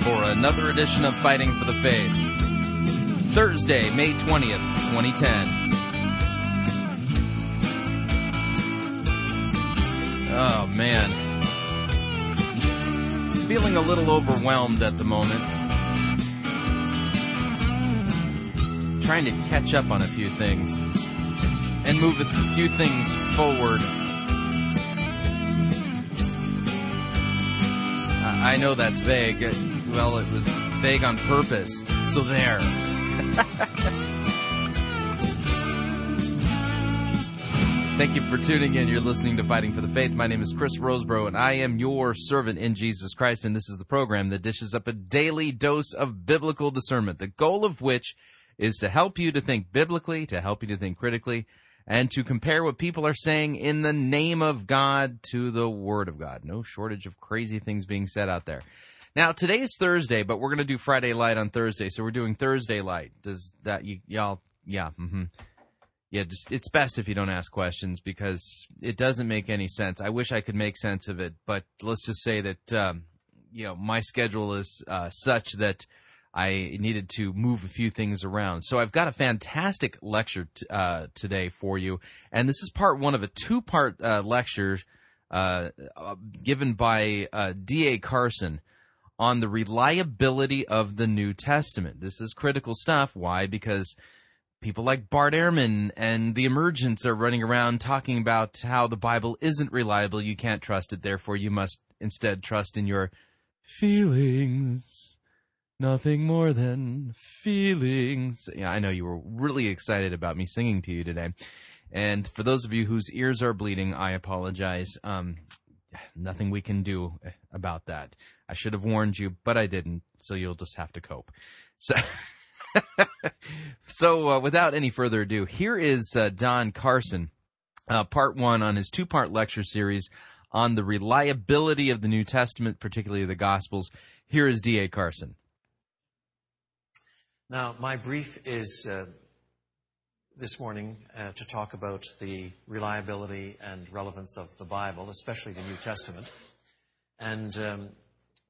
for another edition of Fighting for the Faith. Thursday, May 20th, 2010. Oh, man. Feeling a little overwhelmed at the moment. Trying to catch up on a few things and move a few things forward I know that's vague. Well, it was vague on purpose. So there. Thank you for tuning in. You're listening to Fighting for the Faith. My name is Chris Rosebrough, and I am your servant in Jesus Christ. And this is the program that dishes up a daily dose of biblical discernment, the goal of which is to help you to think biblically, to help you to think critically, and to compare what people are saying in the name of God to the Word of God. No shortage of crazy things being said out there. Now, today is Thursday, but we're going to do Friday Light on Thursday, so we're doing Thursday Light. Does that, you, y'all, yeah, mm-hmm. Yeah, just, it's best if you don't ask questions because it doesn't make any sense. I wish I could make sense of it, but let's just say that, um, you know, my schedule is uh, such that I needed to move a few things around. So I've got a fantastic lecture t- uh, today for you, and this is part one of a two-part uh, lecture uh, uh given by uh, D.A. Carson on the reliability of the New Testament. This is critical stuff. Why? Because people like Bart Ehrman and the Emergents are running around talking about how the Bible isn't reliable. You can't trust it. Therefore, you must instead trust in your feelings Nothing more than feelings. Yeah, I know you were really excited about me singing to you today. And for those of you whose ears are bleeding, I apologize. Um, nothing we can do about that. I should have warned you, but I didn't, so you'll just have to cope. So, so uh, without any further ado, here is uh, Don Carson, uh, part one on his two part lecture series on the reliability of the New Testament, particularly the Gospels. Here is D.A. Carson. Now, my brief is uh, this morning uh, to talk about the reliability and relevance of the Bible, especially the New Testament. And um,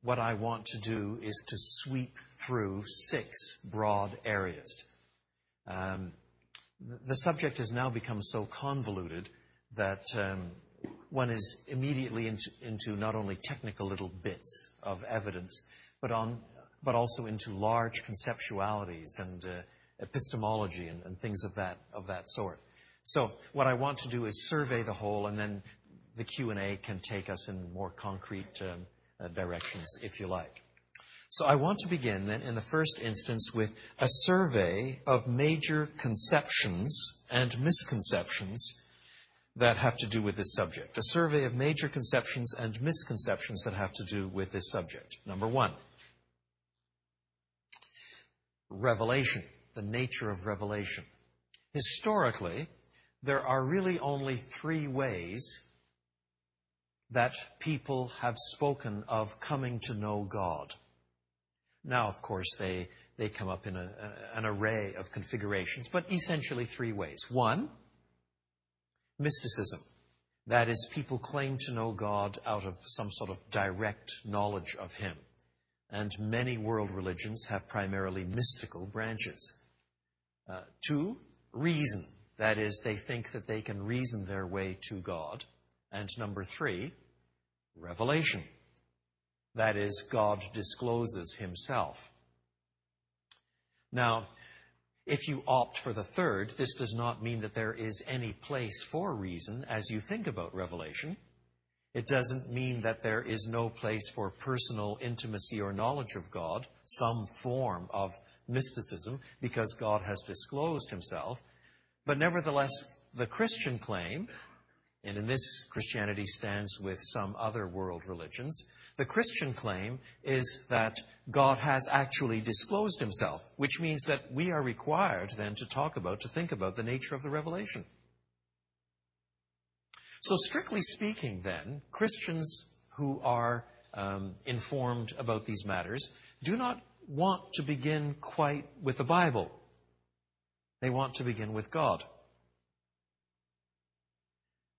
what I want to do is to sweep through six broad areas. Um, the subject has now become so convoluted that um, one is immediately into, into, not only technical little bits of evidence, but on but also into large conceptualities and uh, epistemology and, and, things of that of that sort. So what I want to do is survey the whole, and then the Q and A can take us in more concrete um, uh, directions, if you like. So I want to begin then in the first instance with a survey of major conceptions and misconceptions that have to do with this subject. A survey of major conceptions and misconceptions that have to do with this subject. Number one, revelation, the nature of revelation. Historically, there are really only three ways that people have spoken of coming to know God. Now, of course, they, they come up in a, an array of configurations, but essentially three ways. One, mysticism. That is, people claim to know God out of some sort of direct knowledge of Him and many world religions have primarily mystical branches. Uh, two, reason. That is, they think that they can reason their way to God. And number three, revelation. That is, God discloses himself. Now, If you opt for the third, this does not mean that there is any place for reason as you think about revelation. It doesn't mean that there is no place for personal intimacy or knowledge of God, some form of mysticism, because God has disclosed himself. But nevertheless, the Christian claim, and in this Christianity stands with some other world religions, the Christian claim is that God has actually disclosed himself, which means that we are required then to talk about, to think about the nature of the revelation. So, strictly speaking, then, Christians who are um, informed about these matters do not want to begin quite with the Bible. They want to begin with God.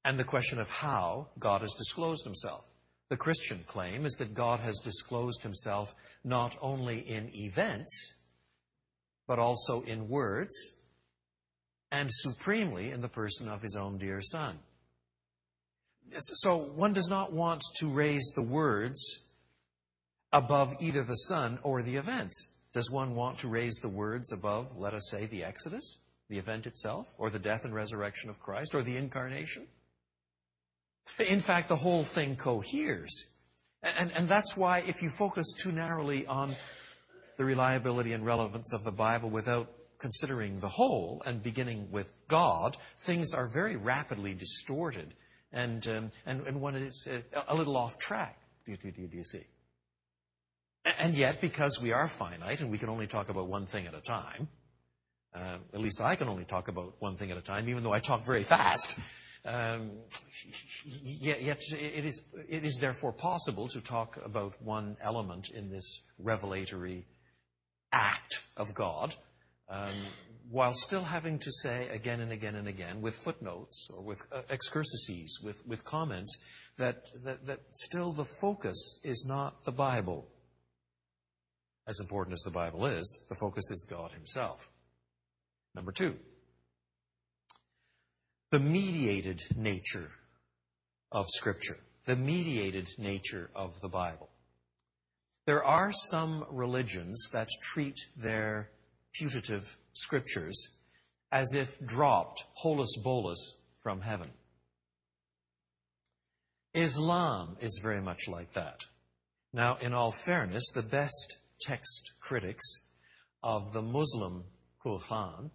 And the question of how God has disclosed himself. The Christian claim is that God has disclosed himself not only in events, but also in words, and supremely in the person of his own dear Son. So one does not want to raise the words above either the Son or the events. Does one want to raise the words above, let us say, the Exodus, the event itself, or the death and resurrection of Christ, or the incarnation? In fact, the whole thing coheres. And, and that's why if you focus too narrowly on the reliability and relevance of the Bible without considering the whole and beginning with God, things are very rapidly distorted and, um, and, and one is uh, a little off track. Do, do, do, do you see? And yet, because we are finite and we can only talk about one thing at a time, uh, at least I can only talk about one thing at a time, even though I talk very fast. Um, yet, yet it, is, it is therefore possible to talk about one element in this revelatory act of God um, while still having to say again and again and again with footnotes or with uh, excursuses, with, with comments, that, that, that still the focus is not the Bible. As important as the Bible is, the focus is God Himself. Number two, the mediated nature of Scripture, the mediated nature of the Bible. There are some religions that treat their putative scriptures as if dropped holus bolus from heaven. Islam is very much like that. Now, in all fairness, the best text critics of the Muslim Quran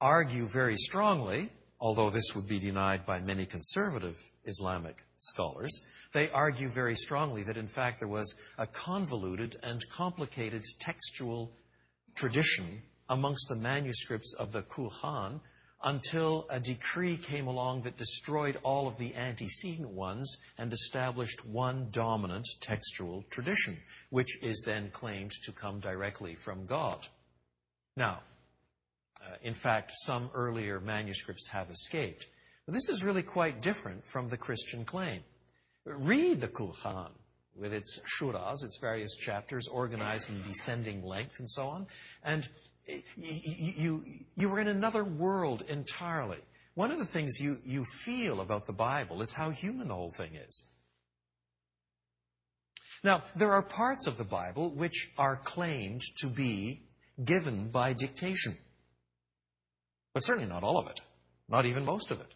argue very strongly, although this would be denied by many conservative Islamic scholars, they argue very strongly that in fact there was a convoluted and complicated textual tradition amongst the manuscripts of the Quran until a decree came along that destroyed all of the antecedent ones and established one dominant textual tradition, which is then claimed to come directly from God. Now, uh, in fact, some earlier manuscripts have escaped. But this is really quite different from the Christian claim. Read the Quran with its suras, its various chapters organized in descending length and so on. And you, you, you are in another world entirely. One of the things you, you feel about the Bible is how human the whole thing is. Now, there are parts of the Bible which are claimed to be given by dictation. But certainly not all of it. Not even most of it.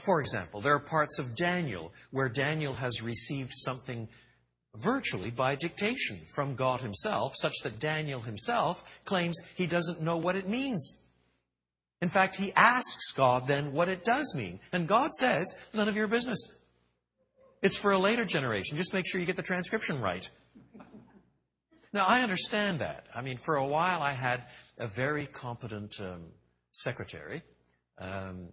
For example, there are parts of Daniel where Daniel has received something virtually by dictation from God himself, such that Daniel himself claims he doesn't know what it means. In fact, he asks God then what it does mean. And God says, none of your business. It's for a later generation. Just make sure you get the transcription right. Now, I understand that. I mean, for a while I had a very competent um, secretary. Um,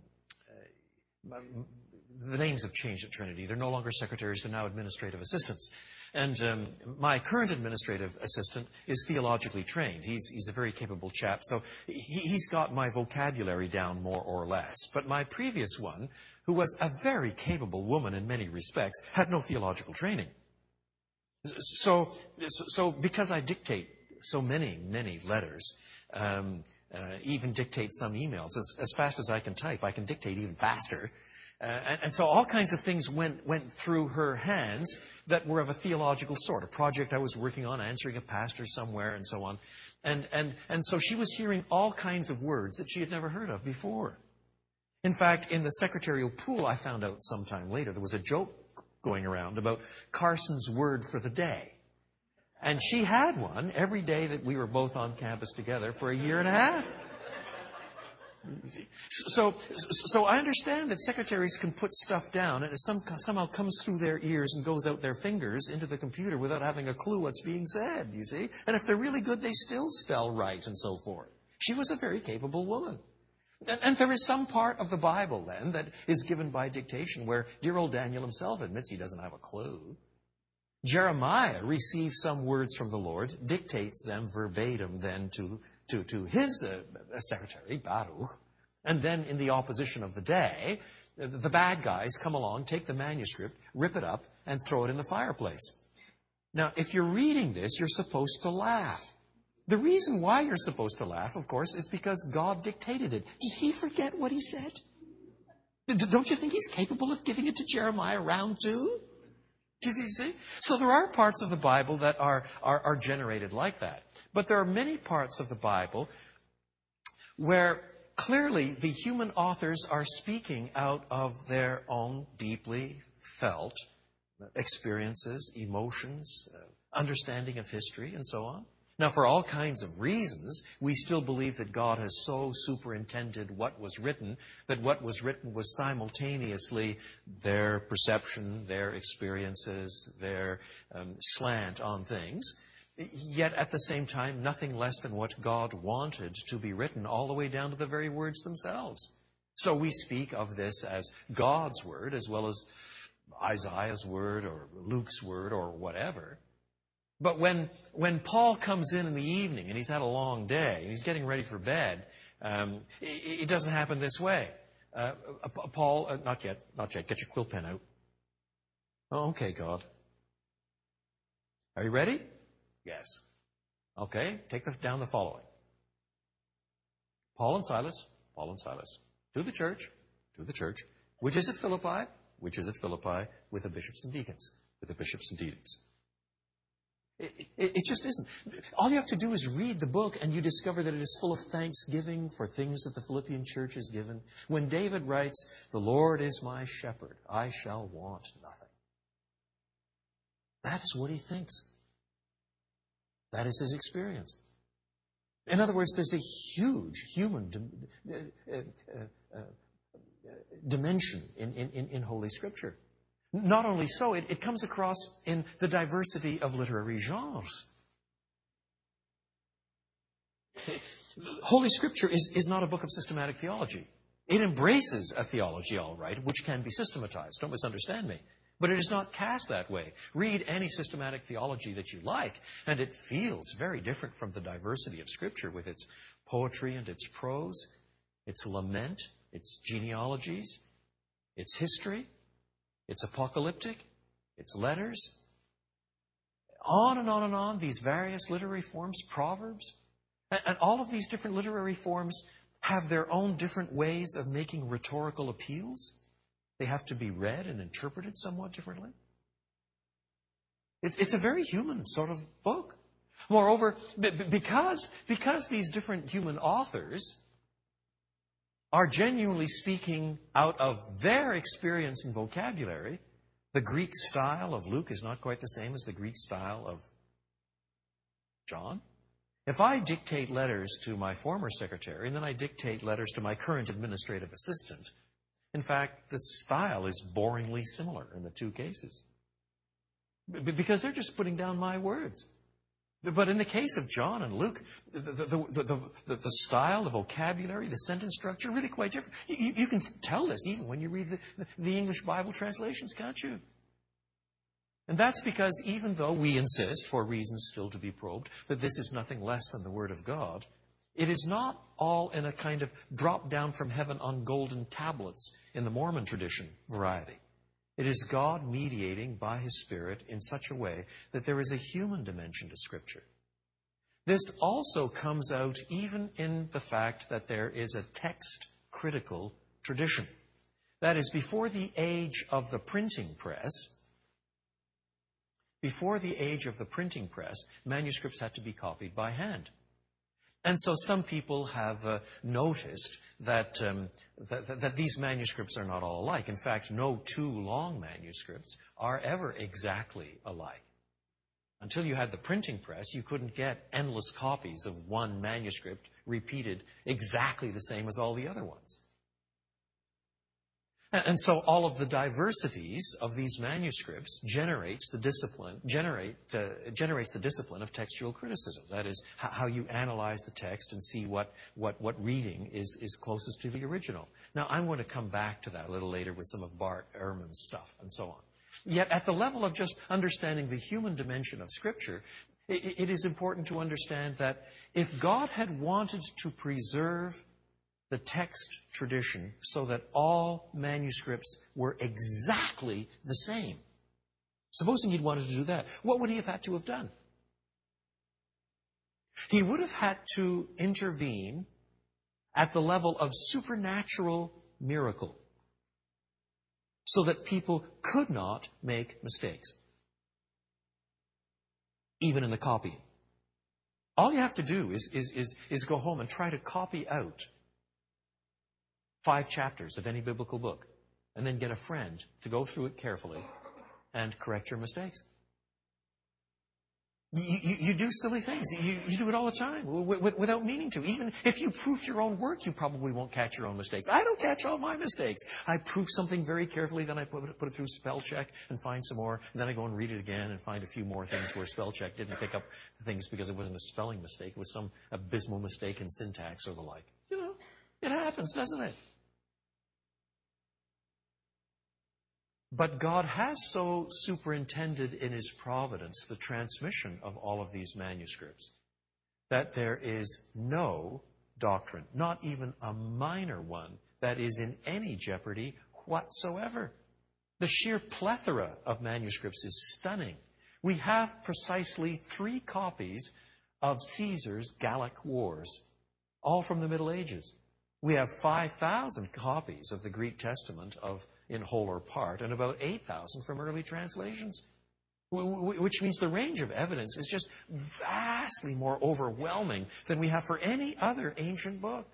the names have changed at Trinity. They're no longer secretaries, they're now administrative assistants. And um, my current administrative assistant is theologically trained. He's, he's a very capable chap, so he, he's got my vocabulary down more or less. But my previous one, who was a very capable woman in many respects, had no theological training. So, so because I dictate so many, many letters, um, uh, even dictate some emails, as, as fast as I can type, I can dictate even faster. Uh, and, and, so all kinds of things went, went through her hands that were of a theological sort. A project I was working on, answering a pastor somewhere, and so on. And, and, and so she was hearing all kinds of words that she had never heard of before. In fact, in the secretarial pool, I found out sometime later, there was a joke going around about Carson's word for the day. And she had one every day that we were both on campus together for a year and a half. So, so I understand that secretaries can put stuff down and it some, somehow comes through their ears and goes out their fingers into the computer without having a clue what's being said, you see? And if they're really good, they still spell right and so forth. She was a very capable woman. And, and there is some part of the Bible then that is given by dictation where dear old Daniel himself admits he doesn't have a clue. Jeremiah receives some words from the Lord, dictates them verbatim then to to, to his uh, secretary, Baruch, and then in the opposition of the day, the bad guys come along, take the manuscript, rip it up, and throw it in the fireplace. Now, if you're reading this, you're supposed to laugh. The reason why you're supposed to laugh, of course, is because God dictated it. Did he forget what he said? Don't you think he's capable of giving it to Jeremiah round two? Did you see? So there are parts of the Bible that are, are, are generated like that. But there are many parts of the Bible where clearly the human authors are speaking out of their own deeply felt experiences, emotions, uh, understanding of history, and so on. Now, for all kinds of reasons, we still believe that God has so superintended what was written that what was written was simultaneously their perception, their experiences, their um, slant on things. Yet at the same time, nothing less than what God wanted to be written, all the way down to the very words themselves. So we speak of this as God's word as well as Isaiah's word or Luke's word or whatever. But when, when Paul comes in in the evening and he's had a long day and he's getting ready for bed, um, it, it, doesn't happen this way. Uh, Paul, uh, not yet, not yet. Get your quill pen out. Oh, okay, God. Are you ready? Yes. Okay, take the, down the following. Paul and Silas, Paul and Silas, to the church, to the church, which is at Philippi, which is at Philippi, with the bishops and deacons, with the bishops and deacons. It, it, it, just isn't. All you have to do is read the book and you discover that it is full of thanksgiving for things that the Philippian church has given. When David writes, The Lord is my shepherd, I shall want nothing. That is what he thinks. That is his experience. In other words, there's a huge human uh, uh, uh, dimension in, in, in Holy Scripture. Not only so, it, it comes across in the diversity of literary genres. Holy Scripture is, is not a book of systematic theology. It embraces a theology, all right, which can be systematized. Don't misunderstand me. But it is not cast that way. Read any systematic theology that you like, and it feels very different from the diversity of Scripture with its poetry and its prose, its lament, its genealogies, its history, it's apocalyptic. It's letters. On and on and on, these various literary forms, proverbs. And, and all of these different literary forms have their own different ways of making rhetorical appeals. They have to be read and interpreted somewhat differently. It's, it's a very human sort of book. Moreover, because, because these different human authors are genuinely speaking out of their experience and vocabulary. The Greek style of Luke is not quite the same as the Greek style of John. If I dictate letters to my former secretary and then I dictate letters to my current administrative assistant, in fact, the style is boringly similar in the two cases. Because they're just putting down my words. But in the case of John and Luke, the, the, the, the, style, the vocabulary, the sentence structure, really quite different. You, you can tell this even when you read the, English Bible translations, can't you? And that's because even though we insist, for reasons still to be probed, that this is nothing less than the Word of God, it is not all in a kind of drop down from heaven on golden tablets in the Mormon tradition variety. It is God mediating by His Spirit in such a way that there is a human dimension to Scripture. This also comes out even in the fact that there is a text critical tradition. That is, before the age of the printing press, before the age of the printing press, manuscripts had to be copied by hand. And so some people have uh, noticed that, um, that, that, these manuscripts are not all alike. In fact, no two long manuscripts are ever exactly alike. Until you had the printing press, you couldn't get endless copies of one manuscript repeated exactly the same as all the other ones. And so all of the diversities of these manuscripts generates the discipline, generate, uh, generates the discipline of textual criticism. That is how you analyze the text and see what, what, what reading is, is closest to the original. Now, I'm going to come back to that a little later with some of Bart Ehrman's stuff and so on. Yet at the level of just understanding the human dimension of Scripture, it, it is important to understand that if God had wanted to preserve the text tradition so that all manuscripts were exactly the same. Supposing he'd wanted to do that, what would he have had to have done? He would have had to intervene at the level of supernatural miracle so that people could not make mistakes, even in the copying. All you have to do is, is, is, is go home and try to copy out five chapters of any biblical book, and then get a friend to go through it carefully and correct your mistakes. You, you, you do silly things. You, you, do it all the time without meaning to. Even if you proof your own work, you probably won't catch your own mistakes. I don't catch all my mistakes. I proof something very carefully, then I put it, put it through spell check and find some more. And then I go and read it again and find a few more things where spell check didn't pick up things because it wasn't a spelling mistake. It was some abysmal mistake in syntax or the like. It happens, doesn't it? But God has so superintended in His providence the transmission of all of these manuscripts that there is no doctrine, not even a minor one, that is in any jeopardy whatsoever. The sheer plethora of manuscripts is stunning. We have precisely three copies of Caesar's Gallic Wars, all from the Middle Ages. We have 5,000 copies of the Greek Testament of in whole or part, and about 8,000 from early translations. Which means the range of evidence is just vastly more overwhelming than we have for any other ancient book.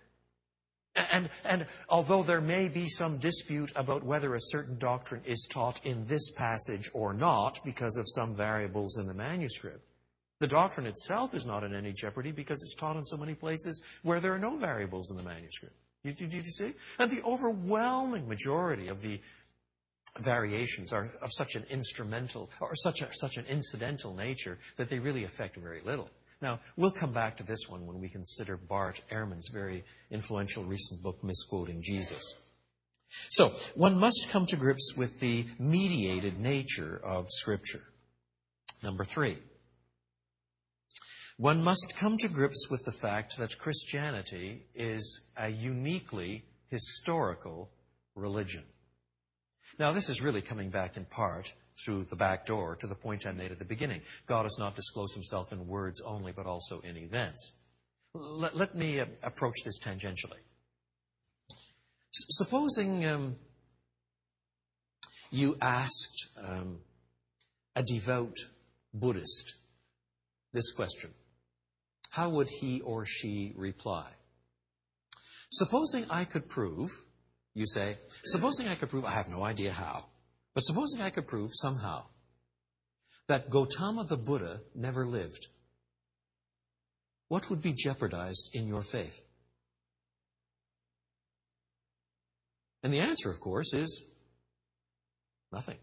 And, and, although there may be some dispute about whether a certain doctrine is taught in this passage or not because of some variables in the manuscript, the doctrine itself is not in any jeopardy because it's taught in so many places where there are no variables in the manuscript. Did you see? And the overwhelming majority of the variations are of such an instrumental or such, a, such an incidental nature that they really affect very little. Now, we'll come back to this one when we consider Bart Ehrman's very influential recent book, Misquoting Jesus. So, one must come to grips with the mediated nature of Scripture. Number three, one must come to grips with the fact that Christianity is a uniquely historical religion. Now, this is really coming back in part through the back door to the point I made at the beginning. God has not disclosed himself in words only, but also in events. Let, let me uh, approach this tangentially. S- supposing um, you asked um, a devout Buddhist this question how would he or she reply? Supposing I could prove, you say, supposing I could prove, I have no idea how, but supposing I could prove somehow that Gautama the Buddha never lived, what would be jeopardized in your faith? And the answer, of course, is nothing.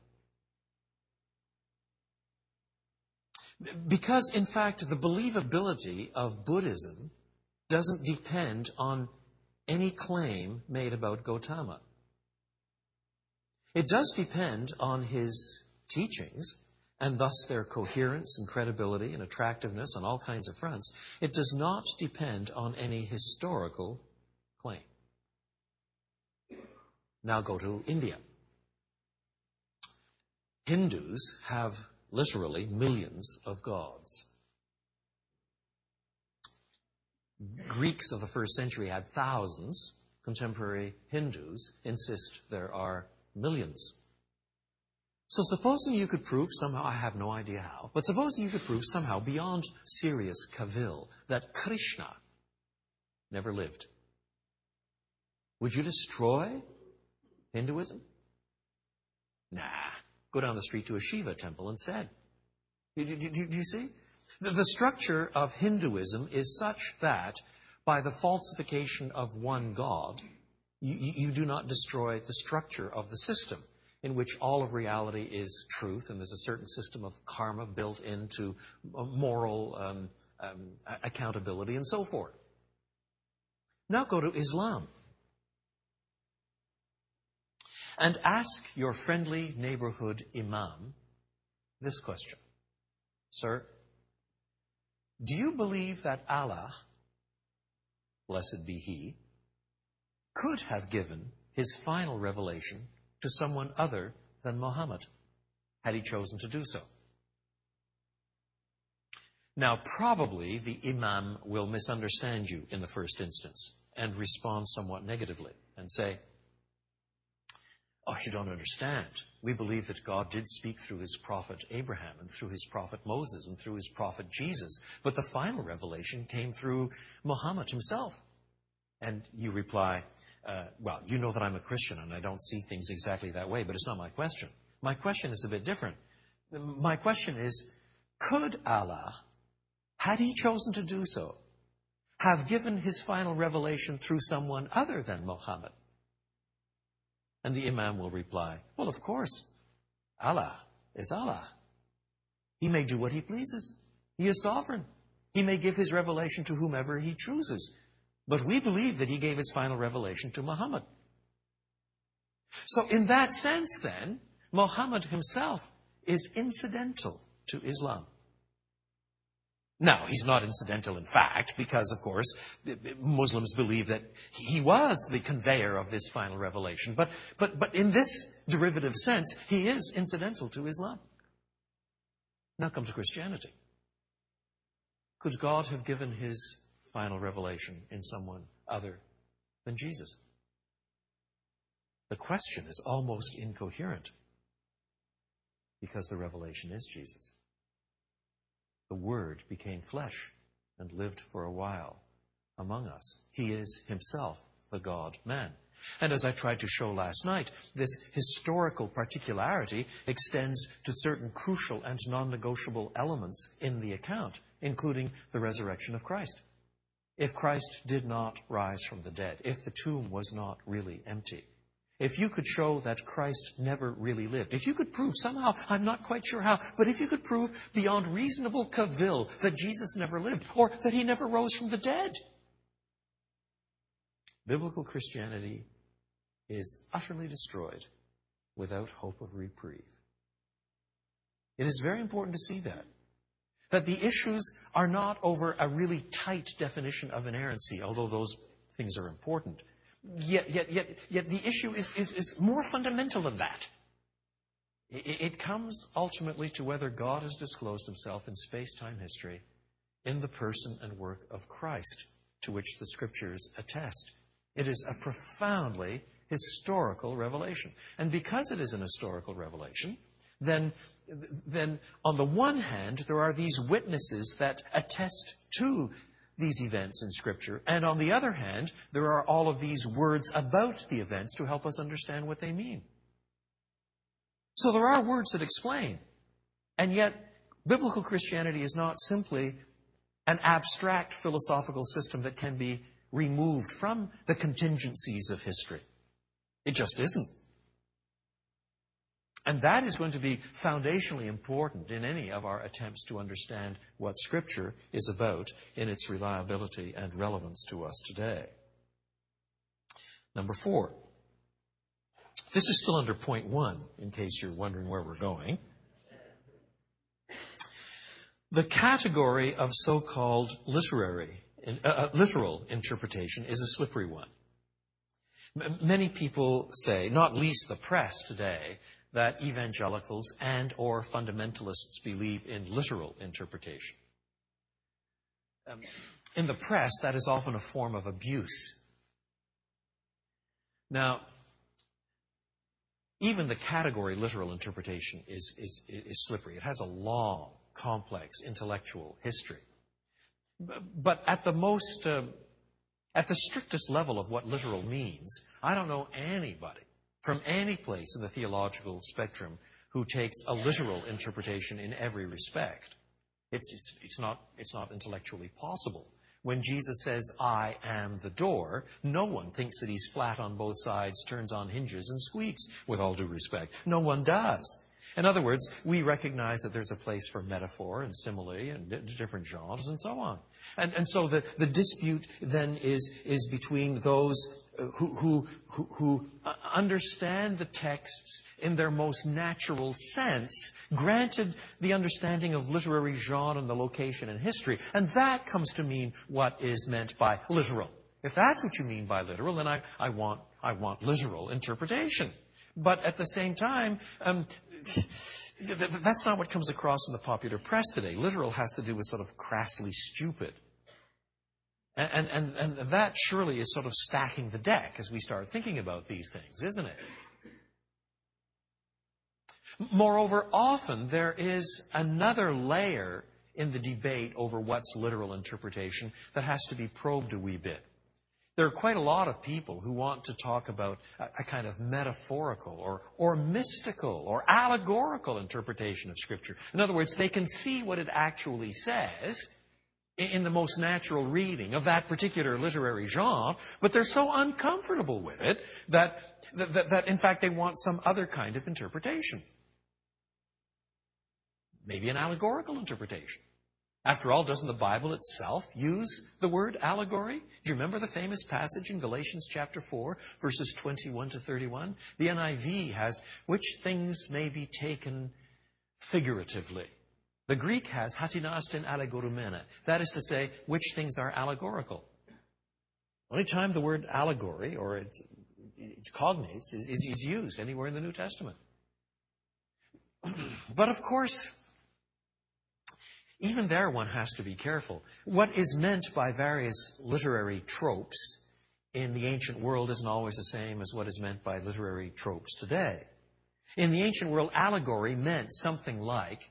Because, in fact, the believability of Buddhism doesn't depend on any claim made about Gautama. It does depend on his teachings, and thus their coherence and credibility and attractiveness on all kinds of fronts. It does not depend on any historical claim. Now go to India. Hindus have literally millions of gods. Greeks of the first century had thousands. Contemporary Hindus insist there are millions. So supposing you could prove somehow, I have no idea how, but supposing you could prove somehow beyond serious cavil that Krishna never lived. Would you destroy Hinduism? Nah. Go down the street to a Shiva temple instead. Do, do, do, do you see? The, the structure of Hinduism is such that by the falsification of one God, you, you, do not destroy the structure of the system in which all of reality is truth, and there's a certain system of karma built into moral um, um, accountability and so forth. Now go to Islam and ask your friendly neighborhood imam this question Sir, do you believe that Allah, blessed be He, could have given His final revelation to someone other than Muhammad, had he chosen to do so? Now, probably the Imam will misunderstand you in the first instance and respond somewhat negatively and say, Oh, you don't understand. We believe that God did speak through his prophet Abraham and through his prophet Moses and through his prophet Jesus. But the final revelation came through Muhammad himself. And you reply, uh, well, you know that I'm a Christian and I don't see things exactly that way, but it's not my question. My question is a bit different. My question is, could Allah, had he chosen to do so, have given his final revelation through someone other than Muhammad? And the Imam will reply, Well, of course, Allah is Allah. He may do what he pleases. He is sovereign. He may give his revelation to whomever he chooses. But we believe that he gave his final revelation to Muhammad. So, in that sense, then, Muhammad himself is incidental to Islam. Now, he's not incidental in fact, because, of course, Muslims believe that he was the conveyor of this final revelation. But, but, but in this derivative sense, he is incidental to Islam. Now come to Christianity. Could God have given his final revelation in someone other than Jesus? The question is almost incoherent because the revelation is Jesus the Word became flesh and lived for a while among us. He is himself the God man. And as I tried to show last night, this historical particularity extends to certain crucial and non negotiable elements in the account, including the resurrection of Christ. If Christ did not rise from the dead, if the tomb was not really empty, if you could show that Christ never really lived, if you could prove somehow, I'm not quite sure how, but if you could prove beyond reasonable cavil that Jesus never lived or that he never rose from the dead, biblical Christianity is utterly destroyed without hope of reprieve. It is very important to see that. That the issues are not over a really tight definition of inerrancy, although those things are important. Yet, yet, yet, yet the issue is, is, is more fundamental than that. It, it comes ultimately to whether God has disclosed himself in space time history in the person and work of Christ, to which the scriptures attest. It is a profoundly historical revelation. And because it is an historical revelation, then, then on the one hand, there are these witnesses that attest to these events in Scripture. And on the other hand, there are all of these words about the events to help us understand what they mean. So there are words that explain. And yet, biblical Christianity is not simply an abstract philosophical system that can be removed from the contingencies of history. It just isn't. And that is going to be foundationally important in any of our attempts to understand what Scripture is about in its reliability and relevance to us today. Number four. This is still under point one, in case you're wondering where we're going. The category of so-called literary, uh, uh literal interpretation is a slippery one. Many people say, not least the press today, that evangelicals and or fundamentalists believe in literal interpretation. Um, in the press, that is often a form of abuse. Now, even the category literal interpretation is, is, is slippery. It has a long, complex intellectual history. But at the most uh, At the strictest level of what literal means, I don't know anybody from any place in the theological spectrum who takes a literal interpretation in every respect. It's, it's, it's, not, it's not intellectually possible. When Jesus says, I am the door, no one thinks that he's flat on both sides, turns on hinges, and squeaks, with all due respect. No one does. In other words, we recognize that there's a place for metaphor and simile and different genres and so on. And, and so the, the dispute then is, is between those who, who, who, who understand the texts in their most natural sense, granted the understanding of literary genre and the location and history. And that comes to mean what is meant by literal. If that's what you mean by literal, then I, I, want, I want literal interpretation. But at the same time, um, that's not what comes across in the popular press today. Literal has to do with sort of crassly stupid. And, and, and that surely is sort of stacking the deck as we start thinking about these things, isn't it? Moreover, often there is another layer in the debate over what's literal interpretation that has to be probed a wee bit. There are quite a lot of people who want to talk about a, kind of metaphorical or, or mystical or allegorical interpretation of Scripture. In other words, they can see what it actually says in the most natural reading of that particular literary genre, but they're so uncomfortable with it that, that, that in fact, they want some other kind of interpretation. Maybe an allegorical interpretation. After all, doesn't the Bible itself use the word allegory? Do you remember the famous passage in Galatians chapter 4, verses 21 to 31? The NIV has, which things may be taken figuratively. The Greek has hatinastin allegorumena. That is to say, which things are allegorical. Only time the word allegory, or its, its cognates, is, is, is used anywhere in the New Testament. but of course, even there, one has to be careful. What is meant by various literary tropes in the ancient world isn't always the same as what is meant by literary tropes today. In the ancient world, allegory meant something like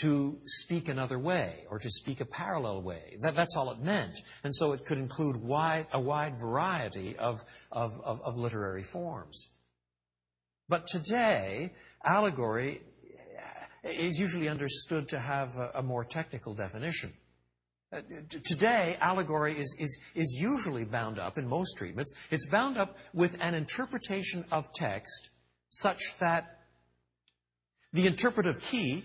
to speak another way or to speak a parallel way. That, that's all it meant. And so it could include wide, a wide variety of, of, of, of literary forms. But today, allegory is usually understood to have a, a more technical definition. Uh, today, allegory is, is, is usually bound up, in most treatments, it's bound up with an interpretation of text such that the interpretive key,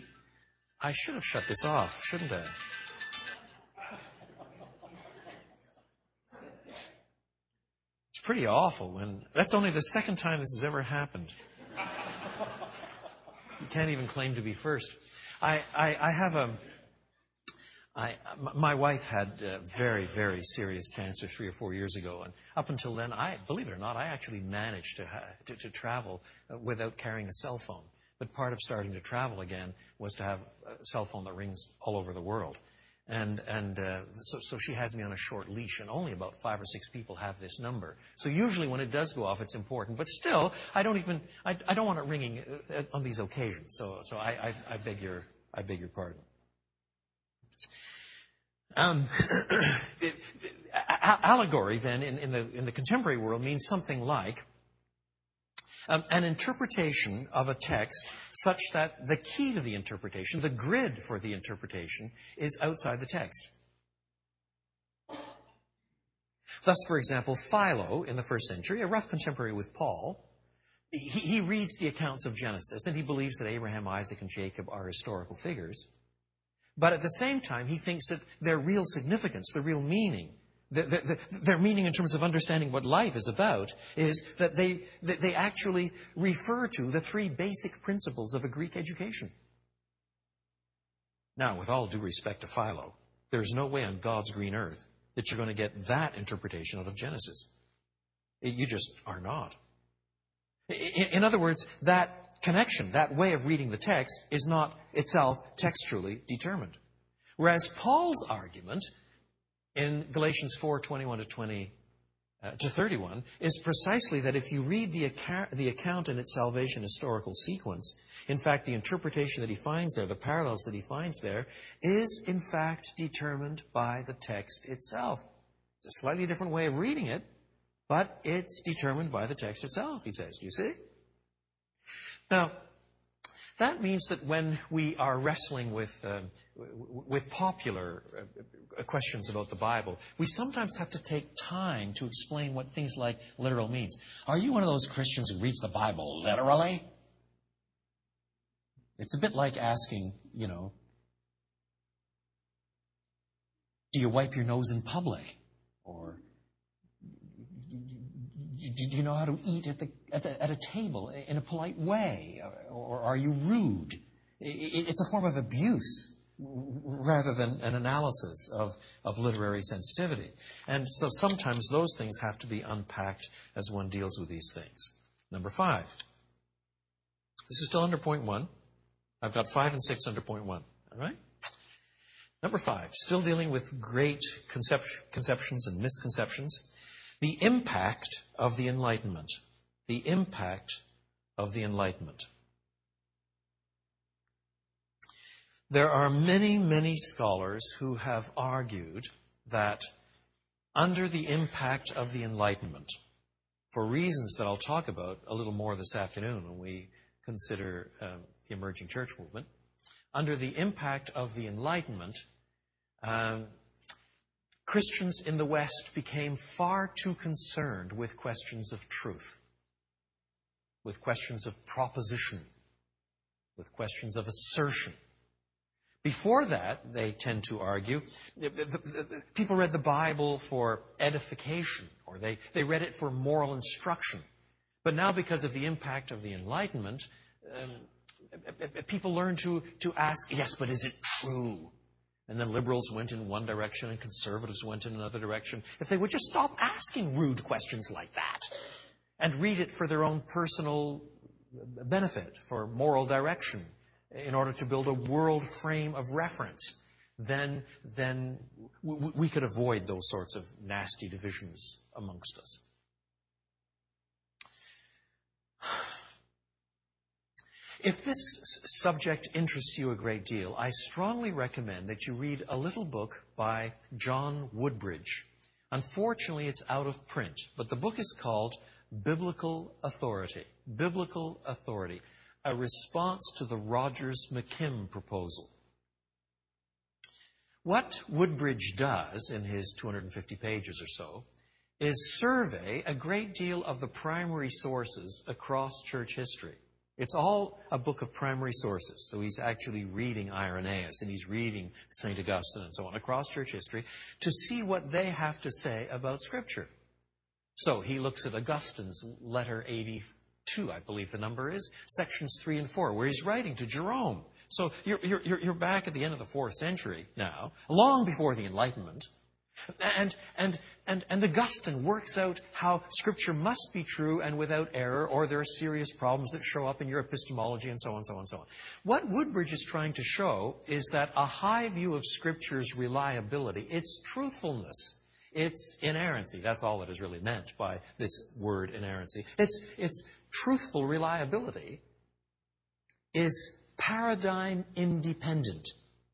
I should have shut this off, shouldn't I? It's pretty awful when, that's only the second time this has ever happened. You can't even claim to be first. I, I, I have a. I, my wife had uh, very, very serious cancer three or four years ago, and up until then, I believe it or not, I actually managed to, ha- to, to travel uh, without carrying a cell phone. But part of starting to travel again was to have a cell phone that rings all over the world. And, and uh, so, so she has me on a short leash, and only about five or six people have this number. So usually when it does go off, it's important. But still, I don't even, I, I don't want it ringing uh, on these occasions. So, so I, I, I beg your, I beg your pardon. Um, allegory, then, in, in, the, in the contemporary world, means something like um, an interpretation of a text such that the key to the interpretation, the grid for the interpretation, is outside the text. Thus, for example, Philo in the first century, a rough contemporary with Paul, he, he reads the accounts of Genesis and he believes that Abraham, Isaac, and Jacob are historical figures. But at the same time, he thinks that their real significance, the real meaning, the, the, their meaning in terms of understanding what life is about is that they, they actually refer to the three basic principles of a Greek education. Now, with all due respect to Philo, there's no way on God's green earth that you're going to get that interpretation out of Genesis. You just are not. In other words, that connection, that way of reading the text, is not itself textually determined. Whereas Paul's argument in Galatians 4 21 to 20 uh, to 31 is precisely that if you read the account, the account in its salvation historical sequence, in fact, the interpretation that he finds there, the parallels that he finds there, is in fact determined by the text itself. It's a slightly different way of reading it, but it's determined by the text itself, he says. Do you see? Now, that means that when we are wrestling with, uh, with popular uh, questions about the Bible, we sometimes have to take time to explain what things like literal means. Are you one of those Christians who reads the Bible literally? It's a bit like asking, you know, do you wipe your nose in public? Or do you know how to eat at, the, at, the, at a table in a polite way? Or, are you rude? It's a form of abuse rather than an analysis of, of literary sensitivity. And so sometimes those things have to be unpacked as one deals with these things. Number five. This is still under point one. I've got five and six under point one. All right? Number five, still dealing with great concep- conceptions and misconceptions. The impact of the Enlightenment. The impact of the Enlightenment. There are many, many scholars who have argued that under the impact of the Enlightenment, for reasons that I'll talk about a little more this afternoon when we consider um, the emerging church movement, under the impact of the Enlightenment, um, Christians in the West became far too concerned with questions of truth, with questions of proposition, with questions of assertion. Before that, they tend to argue, people read the Bible for edification, or they, they read it for moral instruction. But now, because of the impact of the Enlightenment, um, people learn to, to ask, yes, but is it true? And then liberals went in one direction and conservatives went in another direction. If they would just stop asking rude questions like that and read it for their own personal benefit, for moral direction, in order to build a world frame of reference, then, then we could avoid those sorts of nasty divisions amongst us. If this subject interests you a great deal, I strongly recommend that you read a little book by John Woodbridge. Unfortunately, it's out of print, but the book is called Biblical Authority. Biblical Authority, a response to the Rogers McKim proposal. What Woodbridge does in his 250 pages or so is survey a great deal of the primary sources across church history. It's all a book of primary sources. So he's actually reading Irenaeus and he's reading St. Augustine and so on across church history to see what they have to say about Scripture. So he looks at Augustine's letter 82, I believe the number is, sections 3 and 4, where he's writing to Jerome. So you're, you're, you're back at the end of the fourth century now, long before the Enlightenment. And, and, and, and Augustine works out how Scripture must be true and without error, or there are serious problems that show up in your epistemology, and so on, so on, so on. What Woodbridge is trying to show is that a high view of Scripture's reliability, its truthfulness, its inerrancy, that's all that is really meant by this word inerrancy, its, its truthful reliability is paradigm independent.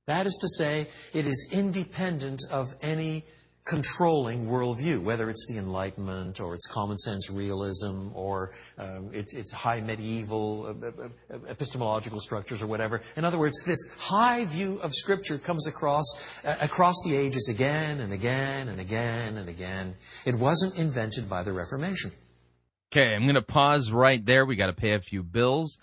That is to say, it is independent of any controlling worldview, whether it's the Enlightenment or it's common sense realism or um, it's, it's, high medieval uh, uh, uh, epistemological structures or whatever. In other words, this high view of Scripture comes across uh, across the ages again and again and again and again. It wasn't invented by the Reformation. Okay, I'm going to pause right there. We got to pay a few bills.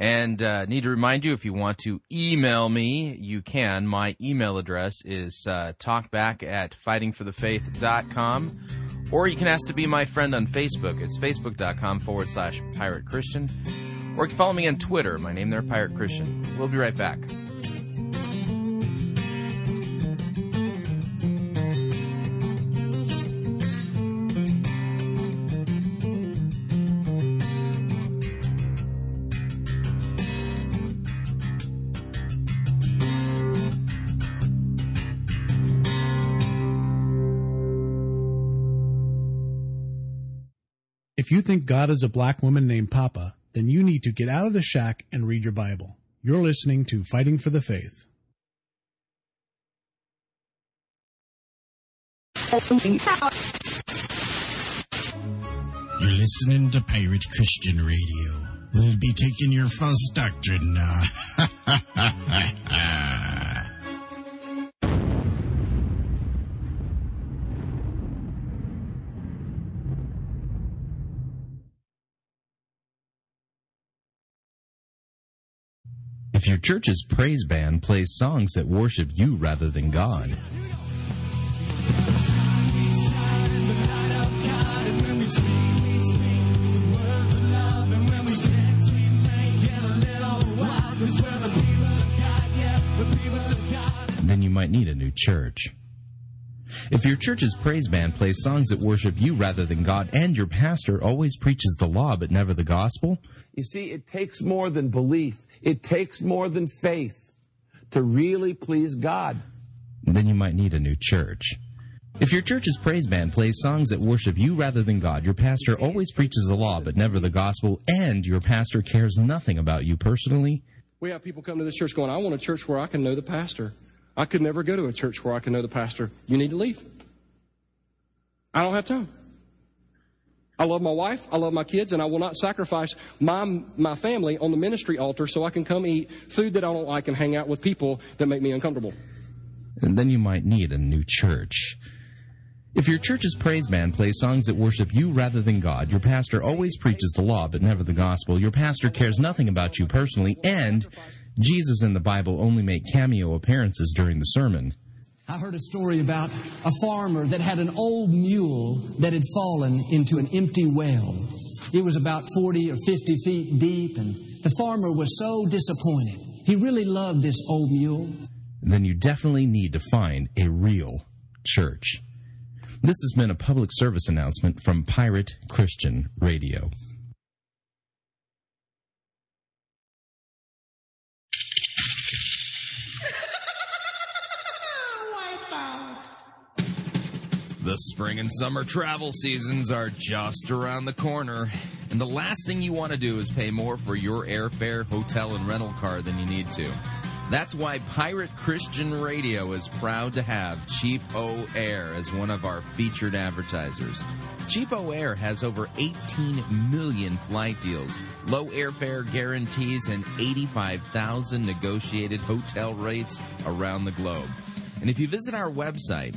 And uh, need to remind you if you want to email me, you can. My email address is uh, talkback at fightingforthefaith.com. Or you can ask to be my friend on Facebook. It's facebook.com forward slash pirate Christian. Or you can follow me on Twitter. My name there, Pirate Christian. We'll be right back. If you think God is a black woman named Papa, then you need to get out of the shack and read your Bible. You're listening to Fighting for the Faith. You're listening to Pirate Christian Radio. We'll be taking your false doctrine now. church's praise band plays songs that worship you rather than God, then you might need a new church. If your church's praise band plays songs that worship you rather than God, and your pastor always preaches the law but never the gospel, You see, it takes more than belief. It takes more than faith to really please God. then you might need a new church. If your church's praise band plays songs that worship you rather than God, your pastor always preaches the law but never the gospel, and your pastor cares nothing about you personally, We have people come to this church going, I want a church where I can know the pastor. I could never go to a church where I can know the pastor. You need to leave. I don't have time. I love my wife, I love my kids, and I will not sacrifice my, my family on the ministry altar so I can come eat food that I don't like and hang out with people that make me uncomfortable. and then you might need a new church. If your church's praise band plays songs that worship you rather than God, your pastor always preaches the law but never the gospel, your pastor cares nothing about you personally, and Jesus and the Bible only make cameo appearances during the sermon. I heard a story about a farmer that had an old mule that had fallen into an empty well. It was about 40 or 50 feet deep, and the farmer was so disappointed. He really loved this old mule. Then you definitely need to find a real church. This has been a public service announcement from Pirate Christian Radio. The spring and summer travel seasons are just around the corner, and the last thing you want to do is pay more for your airfare, hotel, and rental car than you need to. That's why Pirate Christian Radio is proud to have Cheapo Air as one of our featured advertisers. Cheapo Air has over 18 million flight deals, low airfare guarantees, and 85,000 negotiated hotel rates around the globe. And if you visit our website,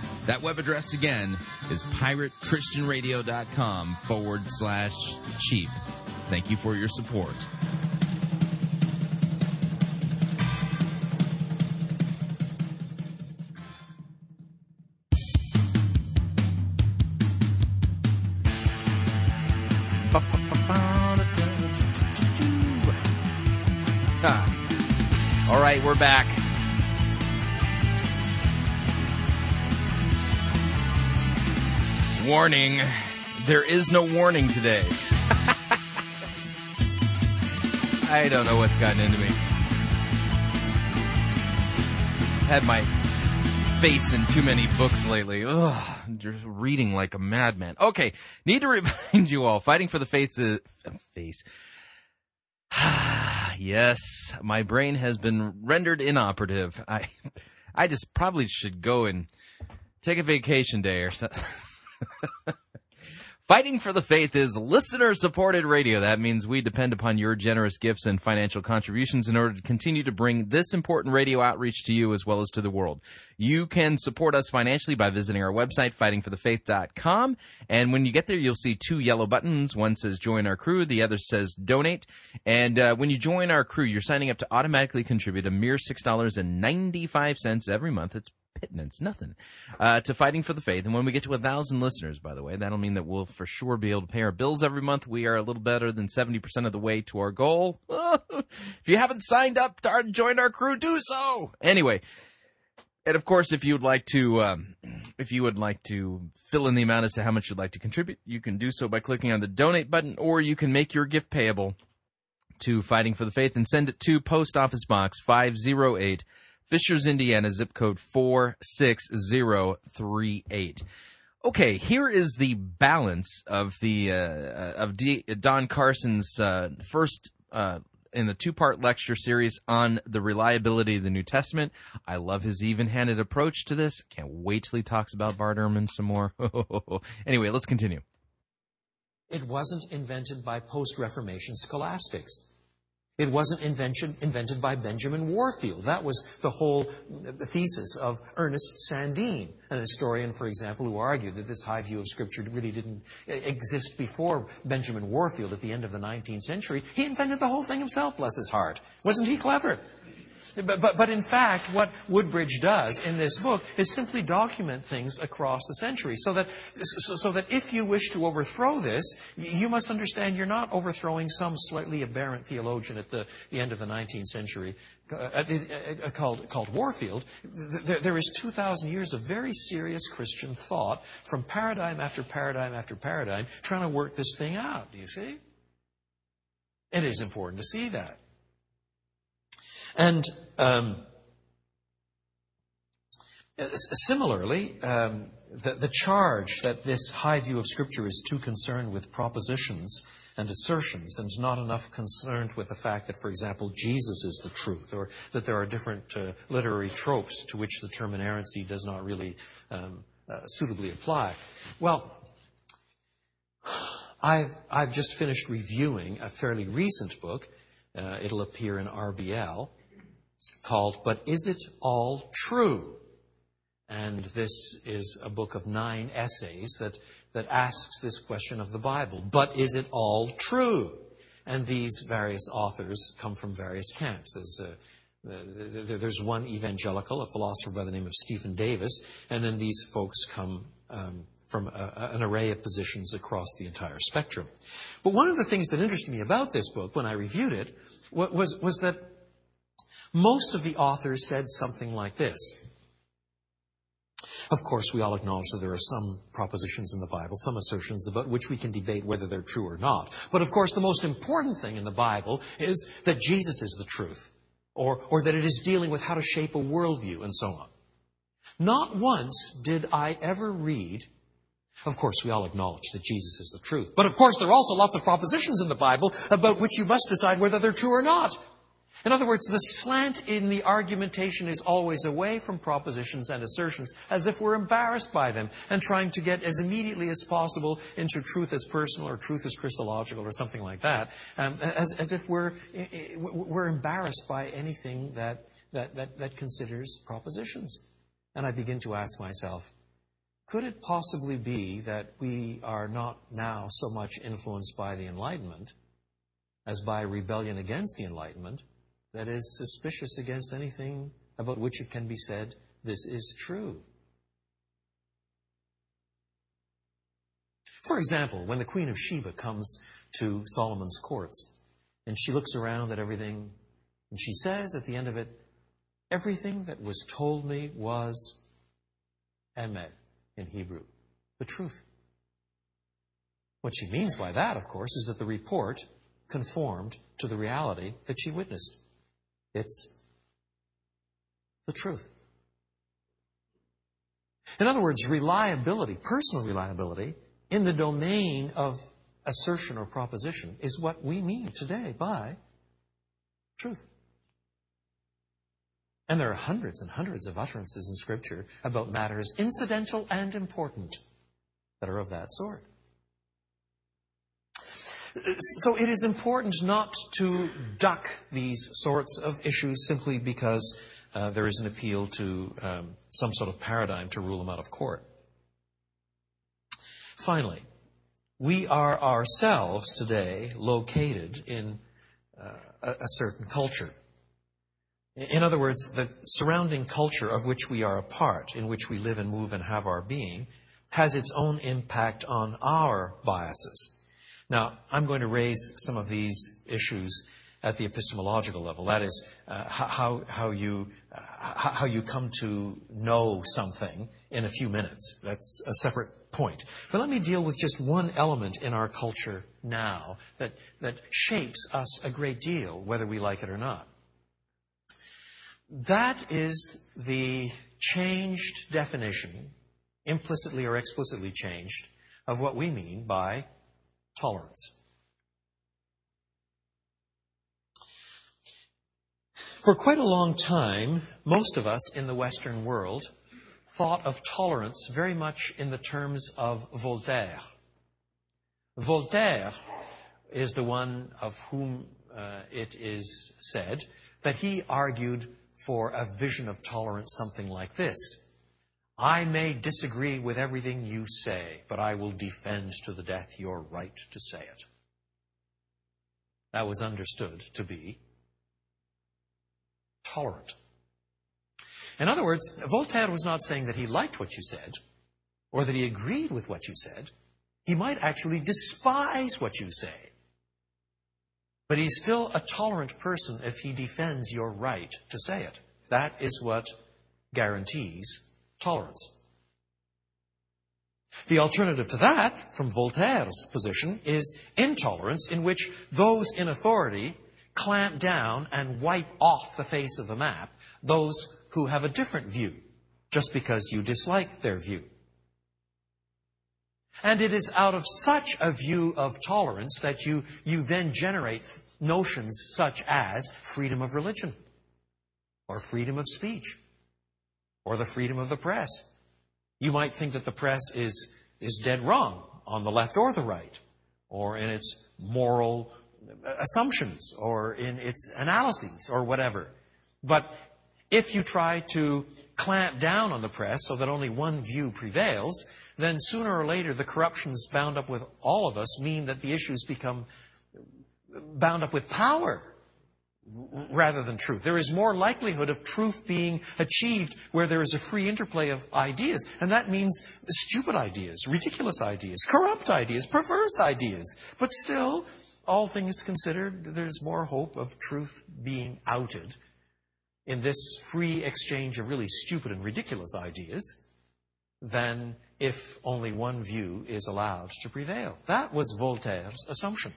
That web address again is piratechristianradio.com forward slash cheap. Thank you for your support. Warning. There is no warning today. I don't know what's gotten into me. Had my face in too many books lately. Ugh, just reading like a madman. Okay, need to remind you all, fighting for the faith's uh, face. yes, my brain has been rendered inoperative. I, I just probably should go and take a vacation day or something. Fighting for the Faith is listener supported radio. That means we depend upon your generous gifts and financial contributions in order to continue to bring this important radio outreach to you as well as to the world. You can support us financially by visiting our website, fightingforthefaith.com. And when you get there, you'll see two yellow buttons. One says join our crew, the other says donate. And uh, when you join our crew, you're signing up to automatically contribute a mere $6.95 every month. It's pittance, nothing, uh, to Fighting for the Faith. And when we get to a thousand listeners, by the way, that'll mean that we'll for sure be able to pay our bills every month. We are a little better than 70% of the way to our goal. if you haven't signed up to joined our crew, do so. Anyway, And of course, if you would like to, um, if you would like to fill in the amount as to how much you'd like to contribute, you can do so by clicking on the donate button, or you can make your gift payable to Fighting for the Faith and send it to Post Office Box 508, Fishers, Indiana, zip code 46038. Okay, here is the balance of the uh, of D- Don Carson's uh, first uh, in the two part lecture series on the reliability of the New Testament. I love his even handed approach to this. Can't wait till he talks about Bart Ehrman some more. anyway, let's continue. It wasn't invented by post Reformation scholastics. It wasn't invention, invented by Benjamin Warfield. That was the whole thesis of Ernest Sandeen, an historian, for example, who argued that this high view of Scripture really didn't exist before Benjamin Warfield at the end of the 19th century. He invented the whole thing himself, bless his heart. Wasn't he clever? But, but, but in fact, what Woodbridge does in this book is simply document things across the centuries. So that, so, so that if you wish to overthrow this, you must understand you're not overthrowing some slightly aberrant theologian at the, the end of the 19th century uh, uh, uh, called, called Warfield. There, there is 2,000 years of very serious Christian thought from paradigm after paradigm after paradigm trying to work this thing out. Do you see? It is important to see that. And um, similarly, um, the, the, charge that this high view of Scripture is too concerned with propositions and assertions and not enough concerned with the fact that, for example, Jesus is the truth or that there are different uh, literary tropes to which the term inerrancy does not really um, uh, suitably apply. Well, I've, I've just finished reviewing a fairly recent book. Uh, it'll appear in RBL called But Is It All True? And this is a book of nine essays that, that asks this question of the Bible. But is it all true? And these various authors come from various camps. There's, uh, there's one evangelical, a philosopher by the name of Stephen Davis, and then these folks come um, from a, an array of positions across the entire spectrum. But one of the things that interested me about this book when I reviewed it was, was that most of the authors said something like this. Of course, we all acknowledge that there are some propositions in the Bible, some assertions about which we can debate whether they're true or not. But of course, the most important thing in the Bible is that Jesus is the truth, or, or that it is dealing with how to shape a worldview, and so on. Not once did I ever read of course, we all acknowledge that Jesus is the truth. But of course, there are also lots of propositions in the Bible about which you must decide whether they're true or not. In other words, the slant in the argumentation is always away from propositions and assertions, as if we're embarrassed by them, and trying to get as immediately as possible into truth as personal or truth as Christological or something like that, um, as, as if we're, we're embarrassed by anything that, that, that, that considers propositions. And I begin to ask myself, could it possibly be that we are not now so much influenced by the Enlightenment as by rebellion against the Enlightenment, that is suspicious against anything about which it can be said, this is true. For example, when the Queen of Sheba comes to Solomon's courts, and she looks around at everything, and she says at the end of it, Everything that was told me was emet in Hebrew, the truth. What she means by that, of course, is that the report conformed to the reality that she witnessed. It's the truth. In other words, reliability, personal reliability, in the domain of assertion or proposition is what we mean today by truth. And there are hundreds and hundreds of utterances in Scripture about matters incidental and important that are of that sort. So it is important not to duck these sorts of issues simply because uh, there is an appeal to um, some sort of paradigm to rule them out of court. Finally, we are ourselves today located in uh, a, a certain culture. In other words, the surrounding culture of which we are a part, in which we live and move and have our being, has its own impact on our biases. Now, I'm going to raise some of these issues at the epistemological level. That is, uh, how, how, you, uh, how you come to know something in a few minutes. That's a separate point. But let me deal with just one element in our culture now that, that shapes us a great deal, whether we like it or not. That is the changed definition, implicitly or explicitly changed, of what we mean by tolerance. For quite a long time, most of us in the Western world thought of tolerance very much in the terms of Voltaire. Voltaire is the one of whom uh, it is said that he argued for a vision of tolerance something like this. I may disagree with everything you say, but I will defend to the death your right to say it. That was understood to be tolerant. In other words, Voltaire was not saying that he liked what you said or that he agreed with what you said. He might actually despise what you say. But he's still a tolerant person if he defends your right to say it. That is what guarantees tolerance. The alternative to that, from Voltaire's position, is intolerance, in which those in authority clamp down and wipe off the face of the map those who have a different view, just because you dislike their view. And it is out of such a view of tolerance that you, you then generate notions such as freedom of religion, or freedom of speech, or the freedom of the press. You might think that the press is, is dead wrong on the left or the right, or in its moral assumptions, or in its analyses, or whatever. But if you try to clamp down on the press so that only one view prevails, then sooner or later the corruptions bound up with all of us mean that the issues become bound up with power rather than truth. There is more likelihood of truth being achieved where there is a free interplay of ideas. And that means stupid ideas, ridiculous ideas, corrupt ideas, perverse ideas. But still, all things considered, there's more hope of truth being outed in this free exchange of really stupid and ridiculous ideas than if only one view is allowed to prevail. That was Voltaire's assumption.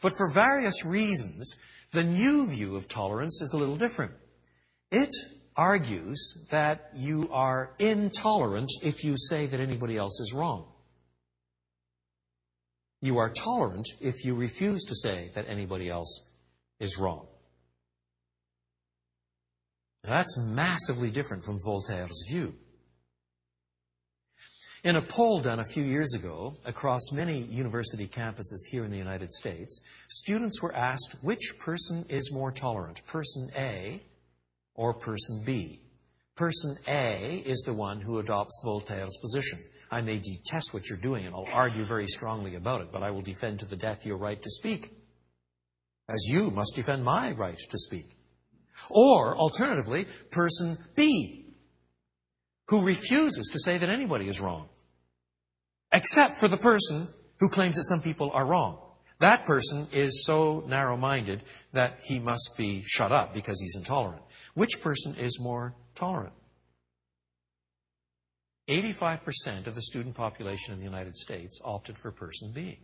But for various reasons, the new view of tolerance is a little different. It argues that you are intolerant if you say that anybody else is wrong. You are tolerant if you refuse to say that anybody else is wrong. That's massively different from Voltaire's view. In a poll done a few years ago across many university campuses here in the United States, students were asked which person is more tolerant, person A or person B. Person A is the one who adopts Voltaire's position. I may detest what you're doing and I'll argue very strongly about it, but I will defend to the death your right to speak, as you must defend my right to speak. Or, alternatively, person B, who refuses to say that anybody is wrong, except for the person who claims that some people are wrong. That person is so narrow minded that he must be shut up because he's intolerant. Which person is more tolerant? 85% of the student population in the United States opted for person B.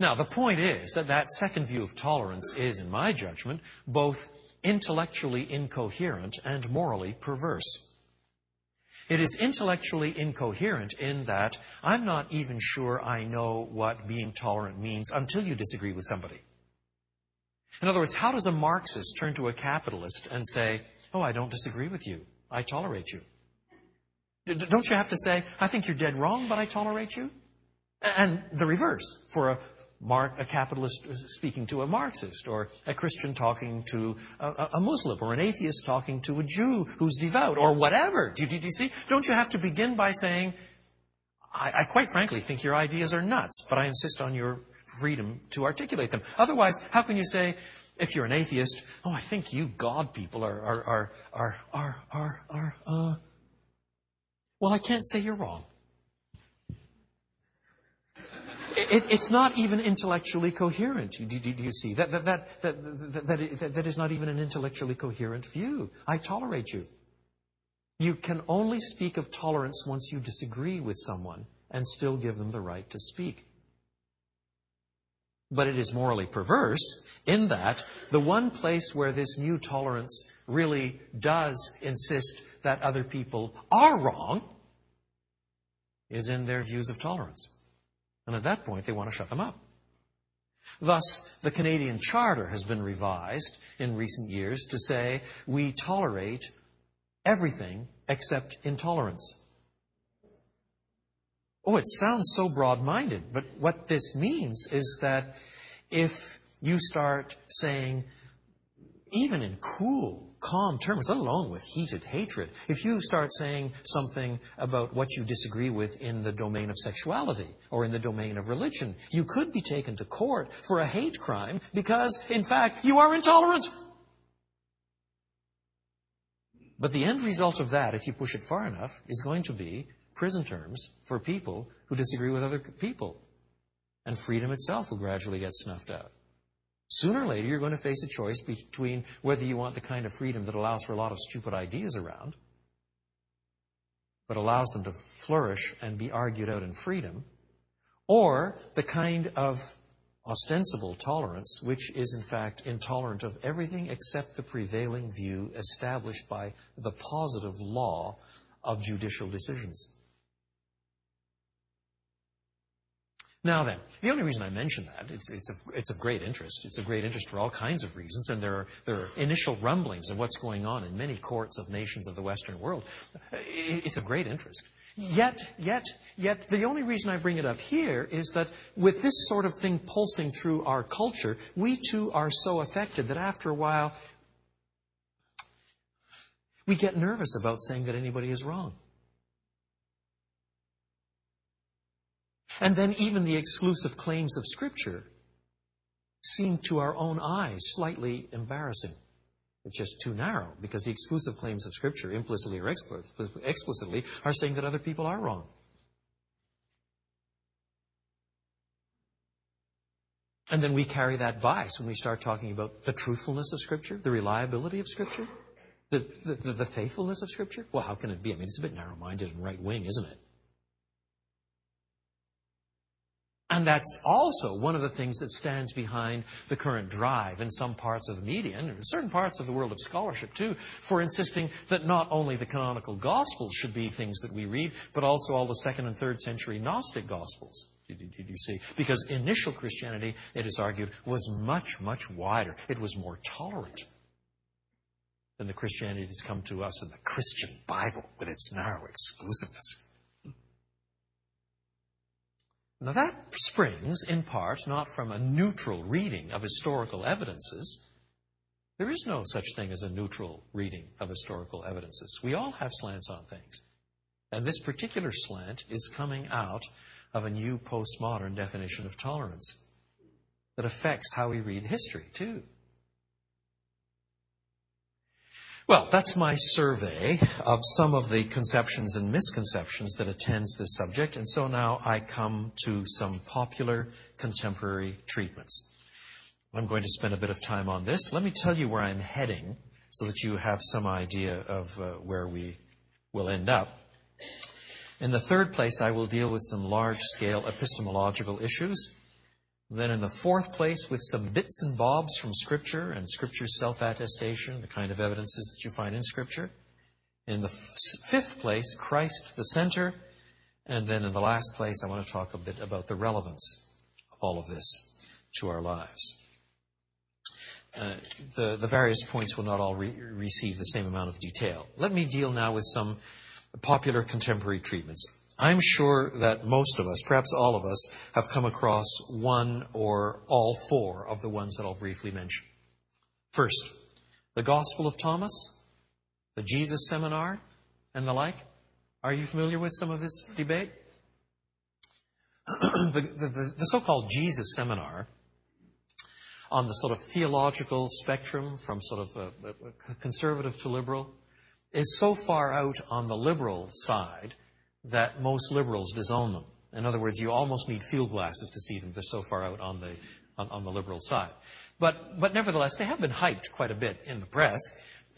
Now, the point is that that second view of tolerance is, in my judgment, both intellectually incoherent and morally perverse. It is intellectually incoherent in that I'm not even sure I know what being tolerant means until you disagree with somebody. In other words, how does a Marxist turn to a capitalist and say, Oh, I don't disagree with you. I tolerate you? Don't you have to say, I think you're dead wrong, but I tolerate you? And the reverse for a a capitalist speaking to a Marxist, or a Christian talking to a, a, Muslim, or an atheist talking to a Jew who's devout, or whatever. Do, do, do you see? Don't you have to begin by saying, I, I quite frankly think your ideas are nuts, but I insist on your freedom to articulate them. Otherwise, how can you say, if you're an atheist, oh, I think you God people are, are, are, are, are, are, are uh, well, I can't say you're wrong. It, it's not even intellectually coherent. Do, do, do you see? That, that, that, that, that, that, that is not even an intellectually coherent view. I tolerate you. You can only speak of tolerance once you disagree with someone and still give them the right to speak. But it is morally perverse in that the one place where this new tolerance really does insist that other people are wrong is in their views of tolerance. And at that point, they want to shut them up. Thus, the Canadian Charter has been revised in recent years to say we tolerate everything except intolerance. Oh, it sounds so broad minded, but what this means is that if you start saying, even in cool, calm terms, let alone with heated hatred, if you start saying something about what you disagree with in the domain of sexuality or in the domain of religion, you could be taken to court for a hate crime because, in fact, you are intolerant. But the end result of that, if you push it far enough, is going to be prison terms for people who disagree with other people. And freedom itself will gradually get snuffed out. Sooner or later, you're going to face a choice between whether you want the kind of freedom that allows for a lot of stupid ideas around, but allows them to flourish and be argued out in freedom, or the kind of ostensible tolerance which is in fact intolerant of everything except the prevailing view established by the positive law of judicial decisions. Now then, the only reason I mention that, it's, it's, of, it's of great interest. It's of great interest for all kinds of reasons, and there are, there are initial rumblings of what's going on in many courts of nations of the Western world. It's of great interest. Yet, yet, yet, the only reason I bring it up here is that with this sort of thing pulsing through our culture, we too are so affected that after a while, we get nervous about saying that anybody is wrong. And then even the exclusive claims of Scripture seem to our own eyes slightly embarrassing. It's just too narrow because the exclusive claims of Scripture, implicitly or explicitly, are saying that other people are wrong. And then we carry that bias when we start talking about the truthfulness of Scripture, the reliability of Scripture, the, the, the faithfulness of Scripture. Well, how can it be? I mean, it's a bit narrow minded and right wing, isn't it? And that's also one of the things that stands behind the current drive in some parts of the media and in certain parts of the world of scholarship too, for insisting that not only the canonical gospels should be things that we read, but also all the second and third century Gnostic gospels. Did you see? Because initial Christianity, it is argued, was much, much wider. It was more tolerant than the Christianity that's come to us in the Christian Bible with its narrow exclusiveness. Now that springs, in part, not from a neutral reading of historical evidences. There is no such thing as a neutral reading of historical evidences. We all have slants on things. And this particular slant is coming out of a new postmodern definition of tolerance that affects how we read history, too. Well, that's my survey of some of the conceptions and misconceptions that attends this subject. And so now I come to some popular contemporary treatments. I'm going to spend a bit of time on this. Let me tell you where I'm heading so that you have some idea of uh, where we will end up. In the third place, I will deal with some large scale epistemological issues. Then in the fourth place, with some bits and bobs from Scripture and Scripture's self-attestation, the kind of evidences that you find in Scripture. In the fifth place, Christ the center. And then in the last place, I want to talk a bit about the relevance of all of this to our lives. Uh, the, the various points will not all re- receive the same amount of detail. Let me deal now with some popular contemporary treatments. I'm sure that most of us, perhaps all of us, have come across one or all four of the ones that I'll briefly mention. First, the Gospel of Thomas, the Jesus Seminar, and the like. Are you familiar with some of this debate? the, the, the so-called Jesus Seminar, on the sort of theological spectrum from sort of a, a conservative to liberal, is so far out on the liberal side that most liberals disown them. In other words, you almost need field glasses to see them. They're so far out on the, on, on the liberal side. But, but nevertheless, they have been hyped quite a bit in the press.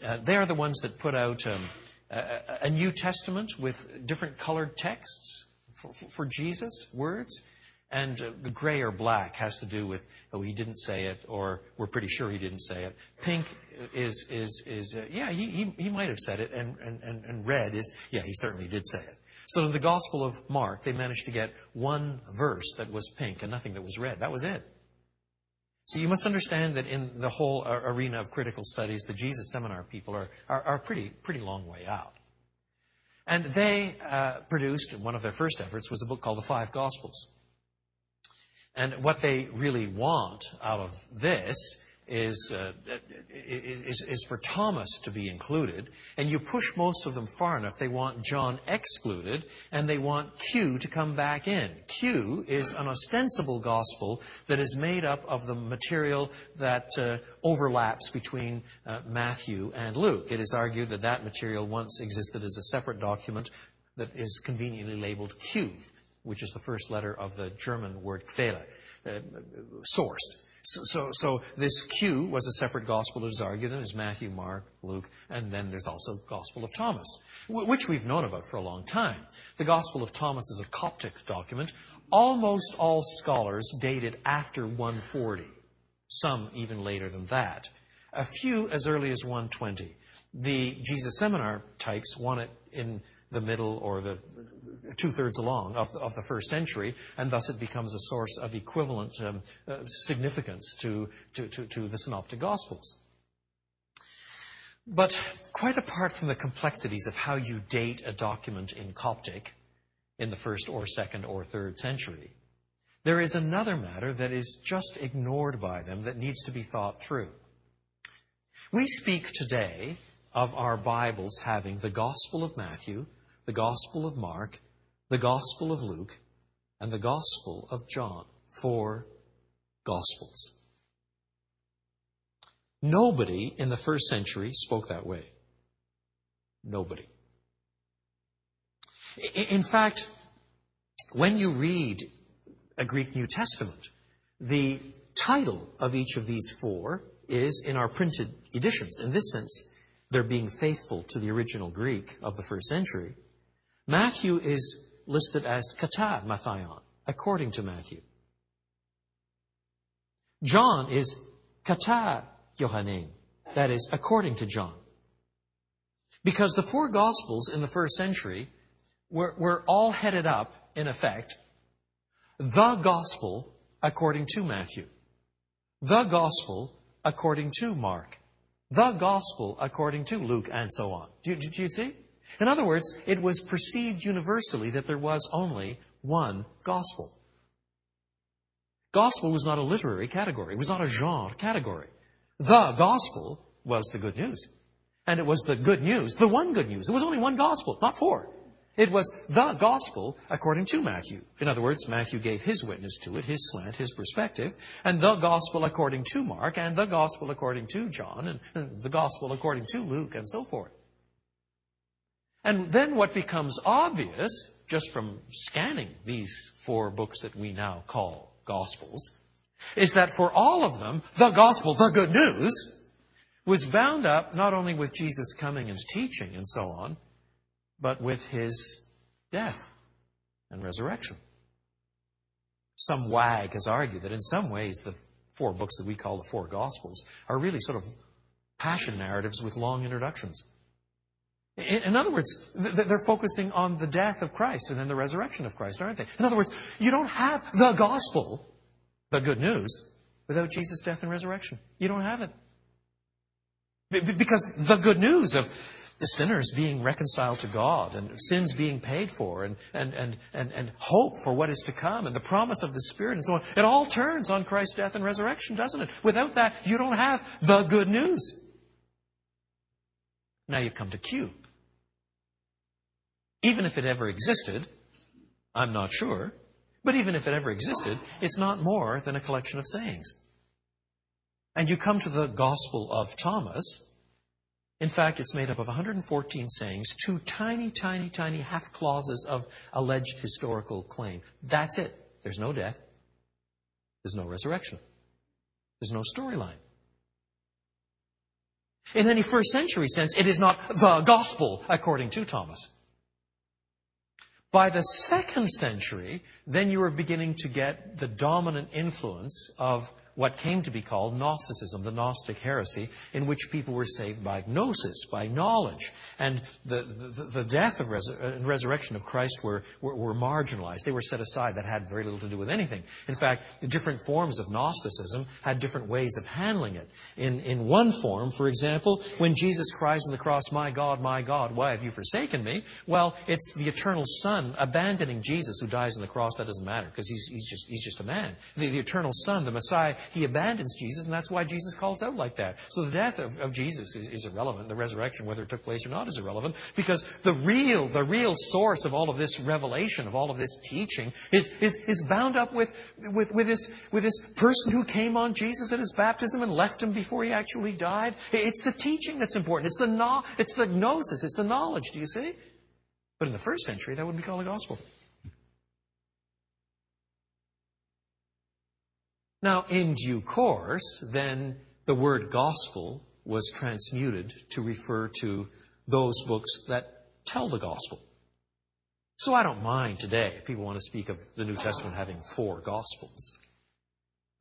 Uh, they are the ones that put out um, a, a, New Testament with different colored texts for, for Jesus, words. And uh, the gray or black has to do with, oh, he didn't say it, or we're pretty sure he didn't say it. Pink is, is, is uh, yeah, he, he, he might have said it. And, and, and red is, yeah, he certainly did say it. So in the Gospel of Mark, they managed to get one verse that was pink and nothing that was red. That was it. So you must understand that in the whole arena of critical studies, the Jesus Seminar people are, are, are pretty, pretty long way out. And they uh, produced, one of their first efforts was a book called The Five Gospels. And what they really want out of this is, uh, is, is for Thomas to be included, and you push most of them far enough, they want John excluded, and they want Q to come back in. Q is an ostensible gospel that is made up of the material that uh, overlaps between uh, Matthew and Luke. It is argued that that material once existed as a separate document that is conveniently labeled Q, which is the first letter of the German word Quelle, uh, source. So, so, so, this Q was a separate gospel, it is argued, and is Matthew, Mark, Luke, and then there's also the Gospel of Thomas, which we've known about for a long time. The Gospel of Thomas is a Coptic document. Almost all scholars date it after 140, some even later than that. A few as early as 120. The Jesus Seminar types want it in the middle or the two thirds along of the, of the, first century, and thus it becomes a source of equivalent um, uh, significance to, to, to, to the Synoptic Gospels. But quite apart from the complexities of how you date a document in Coptic in the first or second or third century, there is another matter that is just ignored by them that needs to be thought through. We speak today of our Bibles having the Gospel of Matthew, the Gospel of Mark, the Gospel of Luke, and the Gospel of John. Four Gospels. Nobody in the first century spoke that way. Nobody. In fact, when you read a Greek New Testament, the title of each of these four is in our printed editions. In this sense, they're being faithful to the original Greek of the first century. Matthew is listed as kata Mathion, according to Matthew. John is kata Yohanan, that is, according to John. Because the four Gospels in the first century were, were all headed up, in effect, the Gospel according to Matthew, the Gospel according to Mark, the Gospel according to Luke, and so on. Do, do, do you see? In other words, it was perceived universally that there was only one gospel. Gospel was not a literary category. It was not a genre category. The gospel was the good news. And it was the good news, the one good news. There was only one gospel, not four. It was the gospel according to Matthew. In other words, Matthew gave his witness to it, his slant, his perspective, and the gospel according to Mark, and the gospel according to John, and, the gospel according to Luke, and so forth. And then what becomes obvious, just from scanning these four books that we now call Gospels, is that for all of them, the Gospel, the good news, was bound up not only with Jesus coming and teaching and so on, but with his death and resurrection. Some wag has argued that in some ways the four books that we call the four Gospels are really sort of passion narratives with long introductions. In other words, they're focusing on the death of Christ and then the resurrection of Christ, aren't they? In other words, you don't have the gospel, the good news, without Jesus' death and resurrection. You don't have it. Because the good news of the sinners being reconciled to God and sins being paid for and, and, and, and, and hope for what is to come and the promise of the Spirit and so on, it all turns on Christ's death and resurrection, doesn't it? Without that, you don't have the good news. Now you come to Q. Even if it ever existed, I'm not sure, but even if it ever existed, it's not more than a collection of sayings. And you come to the Gospel of Thomas, In fact, it's made up of 114 sayings, two tiny, tiny, tiny half clauses of alleged historical claim. That's it. There's no death. There's no resurrection. There's no storyline. In any first century sense, it is not the gospel, according to Thomas. By the second century, then you are beginning to get the dominant influence of what came to be called Gnosticism, the Gnostic heresy, in which people were saved by gnosis, by knowledge. And the, the, the death of uh, and resurrection of Christ were, were, were, marginalized. They were set aside. That had very little to do with anything. In fact, different forms of Gnosticism had different ways of handling it. In, in one form, for example, when Jesus cries on the cross, My God, my God, why have you forsaken me? Well, it's the eternal Son abandoning Jesus who dies on the cross. That doesn't matter because he's, he's, just, he's just a man. The, the eternal Son, the Messiah, he abandons Jesus, and that's why Jesus calls out like that. So the death of, of Jesus is, is, irrelevant. The resurrection, whether it took place or not, is irrelevant because the real, the real source of all of this revelation, of all of this teaching, is, is, is bound up with, with, with, this, with this person who came on Jesus at his baptism and left him before he actually died. It's the teaching that's important. It's the, it's the gnosis. It's the knowledge. Do you see? But in the first century, that wouldn't be called the gospel. Now, in due course, then the word gospel was transmuted to refer to those books that tell the gospel. So I don't mind today if people want to speak of the New Testament having four gospels.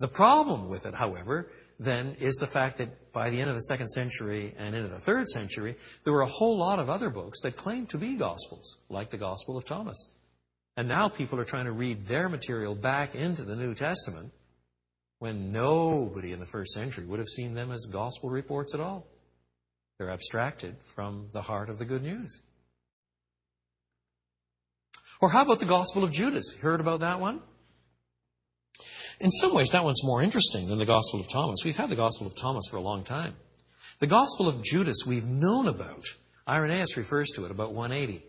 The problem with it, however, then is the fact that by the end of the second century and into the third century, there were a whole lot of other books that claimed to be gospels, like the Gospel of Thomas. And now people are trying to read their material back into the New Testament when nobody in the first century would have seen them as gospel reports at all. They're abstracted from the heart of the good news. Or how about the Gospel of Judas? Heard about that one? In some ways, that one's more interesting than the Gospel of Thomas. We've had the Gospel of Thomas for a long time. The Gospel of Judas we've known about. Irenaeus refers to it about 180.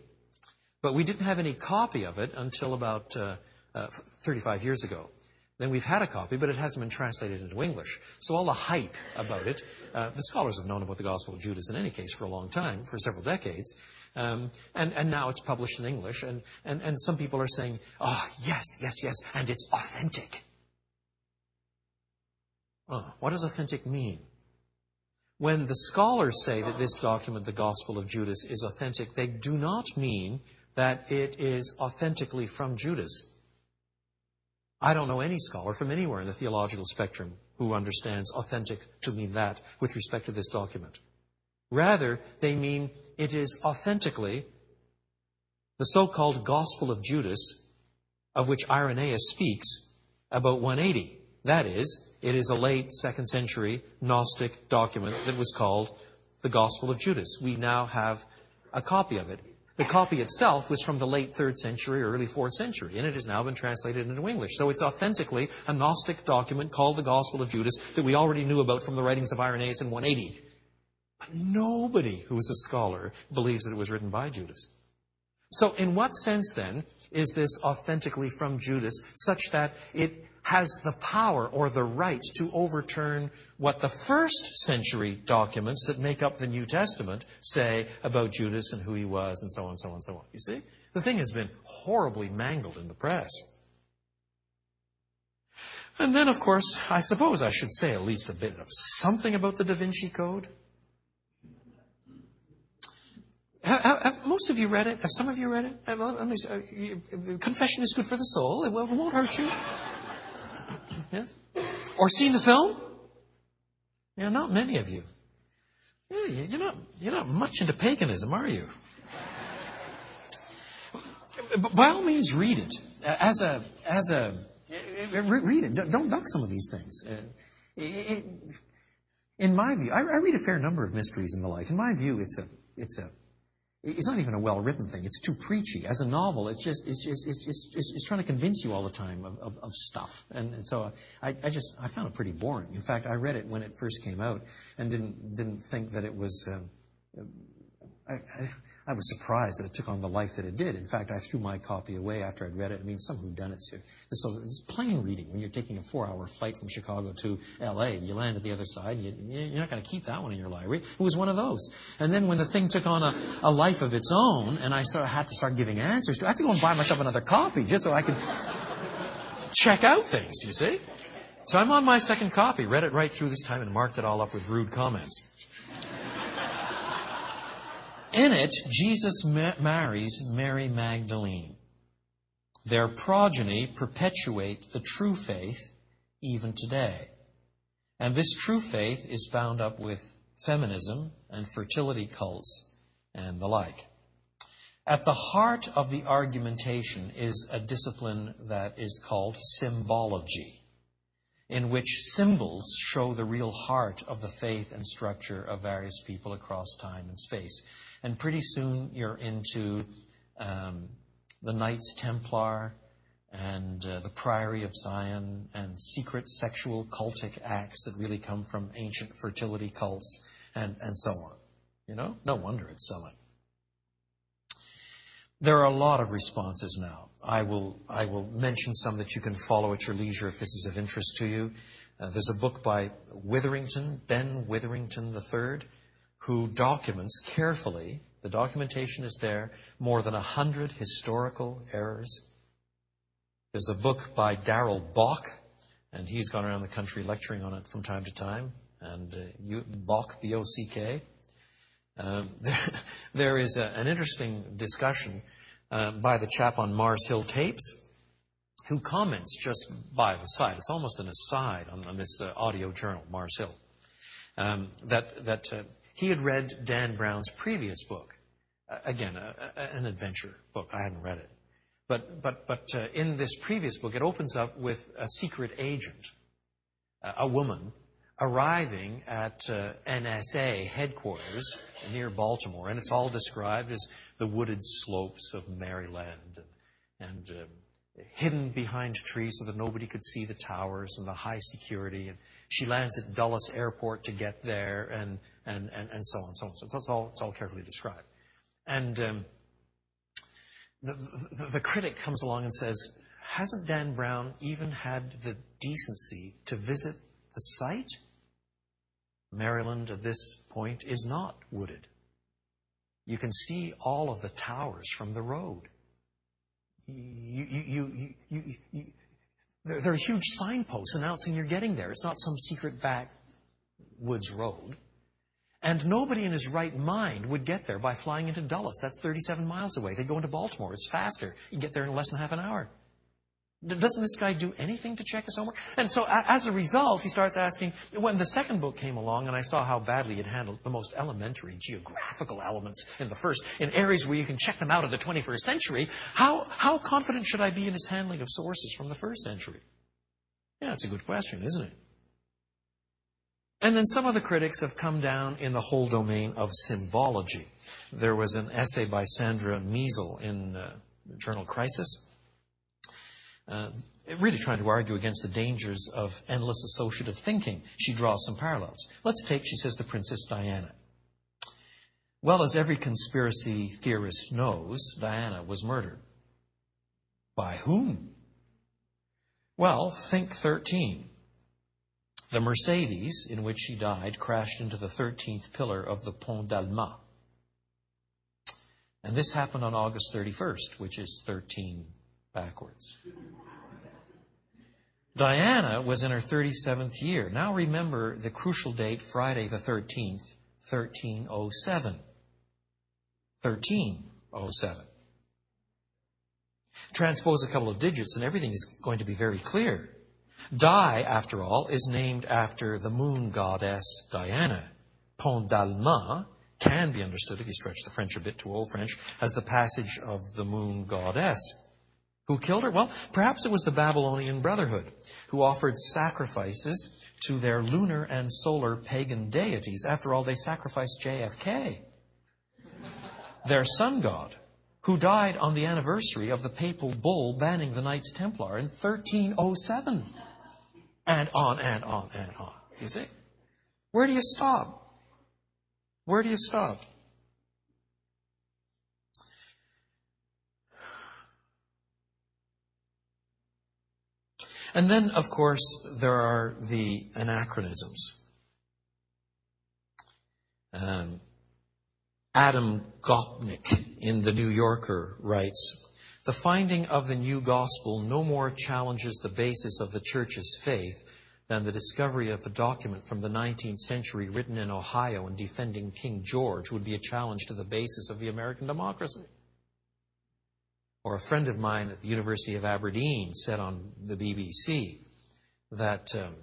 But we didn't have any copy of it until about uh, uh, 35 years ago. Then we've had a copy, but it hasn't been translated into English. So all the hype about it, uh, the scholars have known about the Gospel of Judas in any case for a long time, for several decades. Um, and, and now it's published in English, and, and, and some people are saying, oh, yes, yes, yes, and it's authentic. Oh, what does authentic mean? When the scholars say that this document, the Gospel of Judas, is authentic, they do not mean that it is authentically from Judas. I don't know any scholar from anywhere in the theological spectrum who understands authentic to mean that with respect to this document. Rather, they mean it is authentically the so-called Gospel of Judas, of which Irenaeus speaks, about 180. That is, it is a late second century Gnostic document that was called the Gospel of Judas. We now have a copy of it. The copy itself was from the late 3rd century, early 4th century, and it has now been translated into English. So it's authentically a Gnostic document called the Gospel of Judas that we already knew about from the writings of Irenaeus in 180. But nobody who is a scholar believes that it was written by Judas. So in what sense then is this authentically from Judas such that it has the power or the right to overturn what the first century documents that make up the New Testament say about Judas and who he was and so on and so on and so on. You see? The thing has been horribly mangled in the press. And then, of course, I suppose I should say at least a bit of something about the Da Vinci Code. Most of you read it? Have some of you read it? Uh, confession is good for the soul. It won't hurt you. Yes? Or seen the film? Yeah, not many of you. Yeah, you're not, you're not much into paganism, are you? By all means, read it. As a, as a, read it. Don't duck some of these things. Uh, in my view, I read a fair number of mysteries and the like. In my view, it's a, it's a, it's not even a well-written thing. It's too preachy. As a novel, it's just, it's just, it's just, it's, it's trying to convince you all the time of, of, of stuff. And, and so I, I just, I found it pretty boring. In fact, I read it when it first came out and didn't, didn't think that it was, uh, I, I, I was surprised that it took on the life that it did. In fact, I threw my copy away after I'd read it. I mean, some whodunits here. So it's plain reading. When you're taking a four-hour flight from Chicago to L.A., you land at the other side. You, you're not going to keep that one in your library. It was one of those. And then when the thing took on a, a life of its own, and I sort of had to start giving answers to, I had to go and buy myself another copy just so I could check out things. You see? So I'm on my second copy. Read it right through this time and marked it all up with rude comments. In it, Jesus ma- marries Mary Magdalene. Their progeny perpetuate the true faith even today. And this true faith is bound up with feminism and fertility cults and the like. At the heart of the argumentation is a discipline that is called symbology, in which symbols show the real heart of the faith and structure of various people across time and space. And pretty soon you're into um, the Knights Templar and uh, the Priory of Zion and secret sexual cultic acts that really come from ancient fertility cults and, and so on. You know? No wonder it's selling. There are a lot of responses now. I will, I will mention some that you can follow at your leisure if this is of interest to you. Uh, there's a book by Witherington, Ben Witherington III, who documents carefully, the documentation is there, more than a hundred historical errors. There's a book by Darrell Bock, and he's gone around the country lecturing on it from time to time, and uh, Bock, B-O-C-K. Um, there, there is a, an interesting discussion uh, by the chap on Mars Hill Tapes, who comments just by the side. It's almost an aside on, on this uh, audio journal, Mars Hill, um, that that uh, he had read Dan Brown's previous book. Uh, again, an adventure book. I hadn't read it. But, but, but uh, in this previous book, it opens up with a secret agent, uh, a woman, arriving at uh, NSA headquarters near Baltimore. And it's all described as the wooded slopes of Maryland and, and um, hidden behind trees so that nobody could see the towers and the high security. And she lands at Dulles Airport to get there, and, so on, so on. So it's all, carefully described. And um, the, the, the critic comes along and says, Hasn't Dan Brown even had the decency to visit the site? Maryland at this point is not wooded. You can see all of the towers from the road. You, there are huge signposts announcing you're getting there. It's not some secret backwoods road. And nobody in his right mind would get there by flying into Dulles. That's 37 miles away. They go into Baltimore. It's faster. You get there in less than half an hour. Doesn't this guy do anything to check his homework? And so as a result, he starts asking, when the second book came along and I saw how badly it handled the most elementary geographical elements in the first, in areas where you can check them out of the 21st century, how, how confident should I be in his handling of sources from the first century? Yeah, it's a good question, isn't it? And then some of the critics have come down in the whole domain of symbology. There was an essay by Sandra Miesel in uh, the journal Crisis Uh, really trying to argue against the dangers of endless associative thinking. She draws some parallels. Let's take, she says, the Princess Diana. Well, as every conspiracy theorist knows, Diana was murdered. By whom? Well, think 13. The Mercedes in which she died crashed into the 13th pillar of the Pont d'Alma. And this happened on August 31st, which is 13 backwards. Diana was in her 37th year. Now remember the crucial date, Friday the 13th, 1307. 1307. Transpose a couple of digits and everything is going to be very clear. Di, after all, is named after the moon goddess Diana. Pont d'Alma can be understood, if you stretch the French a bit to Old French, as the passage of the moon goddess. Who killed her? Well, perhaps it was the Babylonian Brotherhood, who offered sacrifices to their lunar and solar pagan deities. After all, they sacrificed JFK, their sun god, who died on the anniversary of the papal bull banning the Knights Templar in 1307. And on and on and on. You see? Where do you stop? Where do you stop? And then, of course, there are the anachronisms. Um, Adam Gopnik in The New Yorker writes The finding of the new gospel no more challenges the basis of the church's faith than the discovery of a document from the 19th century written in Ohio and defending King George would be a challenge to the basis of the American democracy. Or a friend of mine at the University of Aberdeen said on the BBC that um,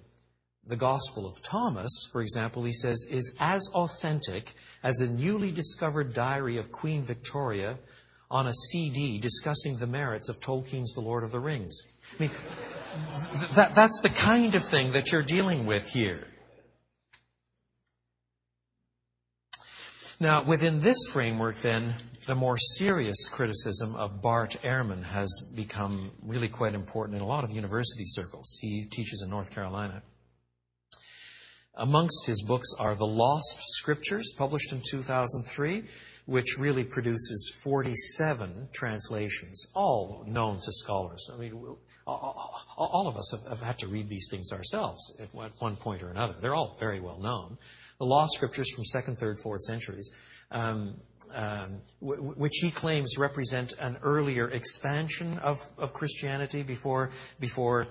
the Gospel of Thomas, for example, he says, is as authentic as a newly discovered diary of Queen Victoria on a CD discussing the merits of Tolkien's The Lord of the Rings. I mean, that, that's the kind of thing that you're dealing with here. Now, within this framework, then, the more serious criticism of Bart Ehrman has become really quite important in a lot of university circles. He teaches in North Carolina. Amongst his books are The Lost Scriptures, published in 2003, which really produces 47 translations, all known to scholars. I mean, all of us have had to read these things ourselves at one point or another. They're all very well known. The Lost Scriptures from 2nd, 3rd, 4th centuries, um, um, which he claims represent an earlier expansion of, of Christianity before, before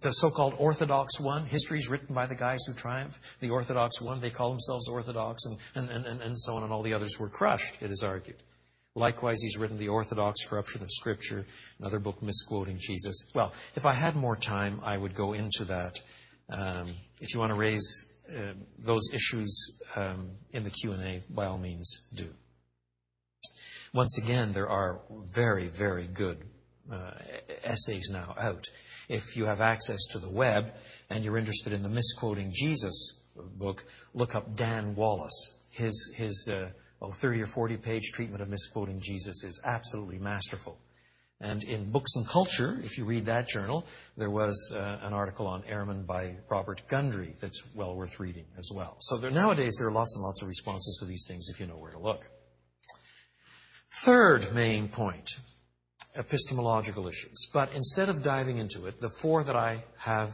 the so-called Orthodox one. Histories written by the guys who triumph. The Orthodox one, they call themselves Orthodox, and, and, and, and so on, and all the others were crushed, it is argued. Likewise, he's written The Orthodox Corruption of Scripture, another book misquoting Jesus. Well, if I had more time, I would go into that. Um, if you want to raise those issues um, in the Q&A, by all means, do. Once again, there are very, very good uh, essays now out. If you have access to the web and you're interested in the Misquoting Jesus book, look up Dan Wallace. His, his uh, oh, 30 or 40 page treatment of misquoting Jesus is absolutely masterful. And in Books and Culture, if you read that journal, there was uh, an article on Ehrman by Robert Gundry that's well worth reading as well. So there, nowadays there are lots and lots of responses to these things if you know where to look. Third main point, epistemological issues. But instead of diving into it, the four that I have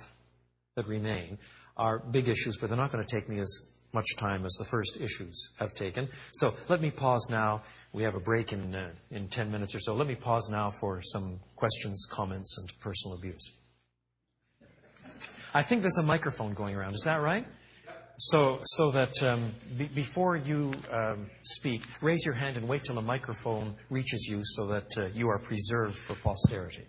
that remain are big issues, but they're not going to take me as much time as the first issues have taken. So let me pause now. We have a break in, uh, in 10 minutes or so. Let me pause now for some questions, comments, and personal abuse. I think there's a microphone going around. Is that right? So, so that um, be, before you um, speak, raise your hand and wait till the microphone reaches you so that uh, you are preserved for posterity.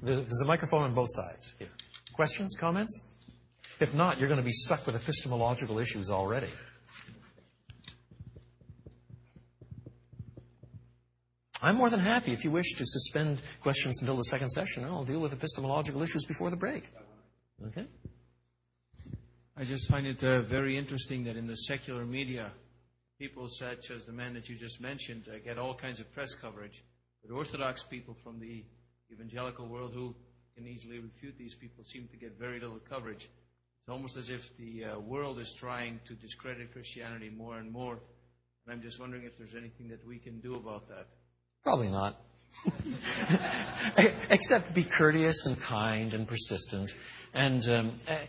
There's a microphone on both sides here. Questions, comments? If not, you're going to be stuck with epistemological issues already. I'm more than happy if you wish to suspend questions until the second session, I'll deal with epistemological issues before the break. Okay? I just find it uh, very interesting that in the secular media, people such as the man that you just mentioned uh, get all kinds of press coverage, but Orthodox people from the evangelical world who can easily refute these people seem to get very little coverage. It's almost as if the uh, world is trying to discredit Christianity more and more. And I'm just wondering if there's anything that we can do about that. Probably not. Except be courteous and kind and persistent. And um, eh,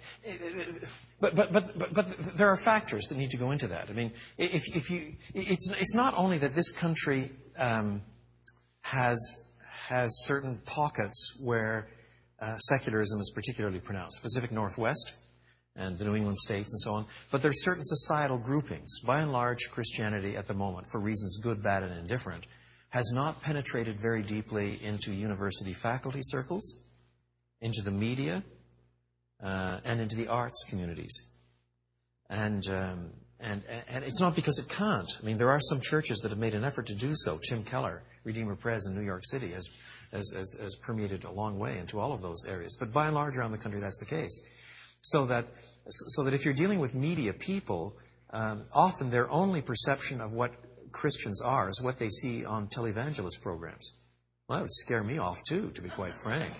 but, but, but, but, but there are factors that need to go into that. I mean, if, if you, it's, it's not only that this country um, has, has certain pockets where uh, secularism is particularly pronounced, Pacific Northwest, and the New England states and so on. But there are certain societal groupings. By and large, Christianity at the moment, for reasons good, bad, and indifferent, has not penetrated very deeply into university faculty circles, into the media, uh, and into the arts communities. And, um, and, and it's not because it can't. I mean, there are some churches that have made an effort to do so. Tim Keller, Redeemer Pres in New York City, has, has, has, has permeated a long way into all of those areas. But by and large around the country, that's the case. So that, so that if you're dealing with media people, um, often their only perception of what Christians are is what they see on televangelist programs. Well, that would scare me off too, to be quite frank.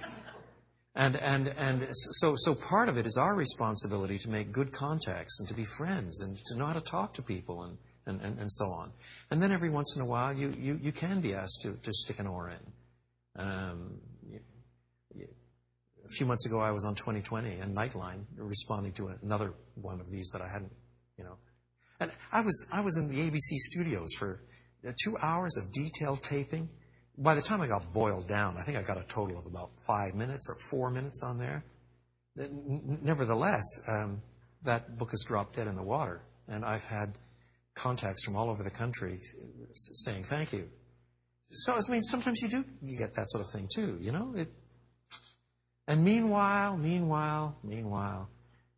And, and, and so, so part of it is our responsibility to make good contacts and to be friends and to know how to talk to people and, and, and, and so on. And then every once in a while, you, you, you can be asked to, to stick an oar in. Um, a few months ago, I was on 2020 and Nightline responding to another one of these that I hadn't, you know. And I was, I was in the ABC studios for uh, two hours of detailed taping. By the time I got boiled down, I think I got a total of about five minutes or four minutes on there. Nevertheless, um, that book has dropped dead in the water, and I've had contacts from all over the country saying thank you. So, I mean, sometimes you do you get that sort of thing too, you know? It, and meanwhile, meanwhile, meanwhile,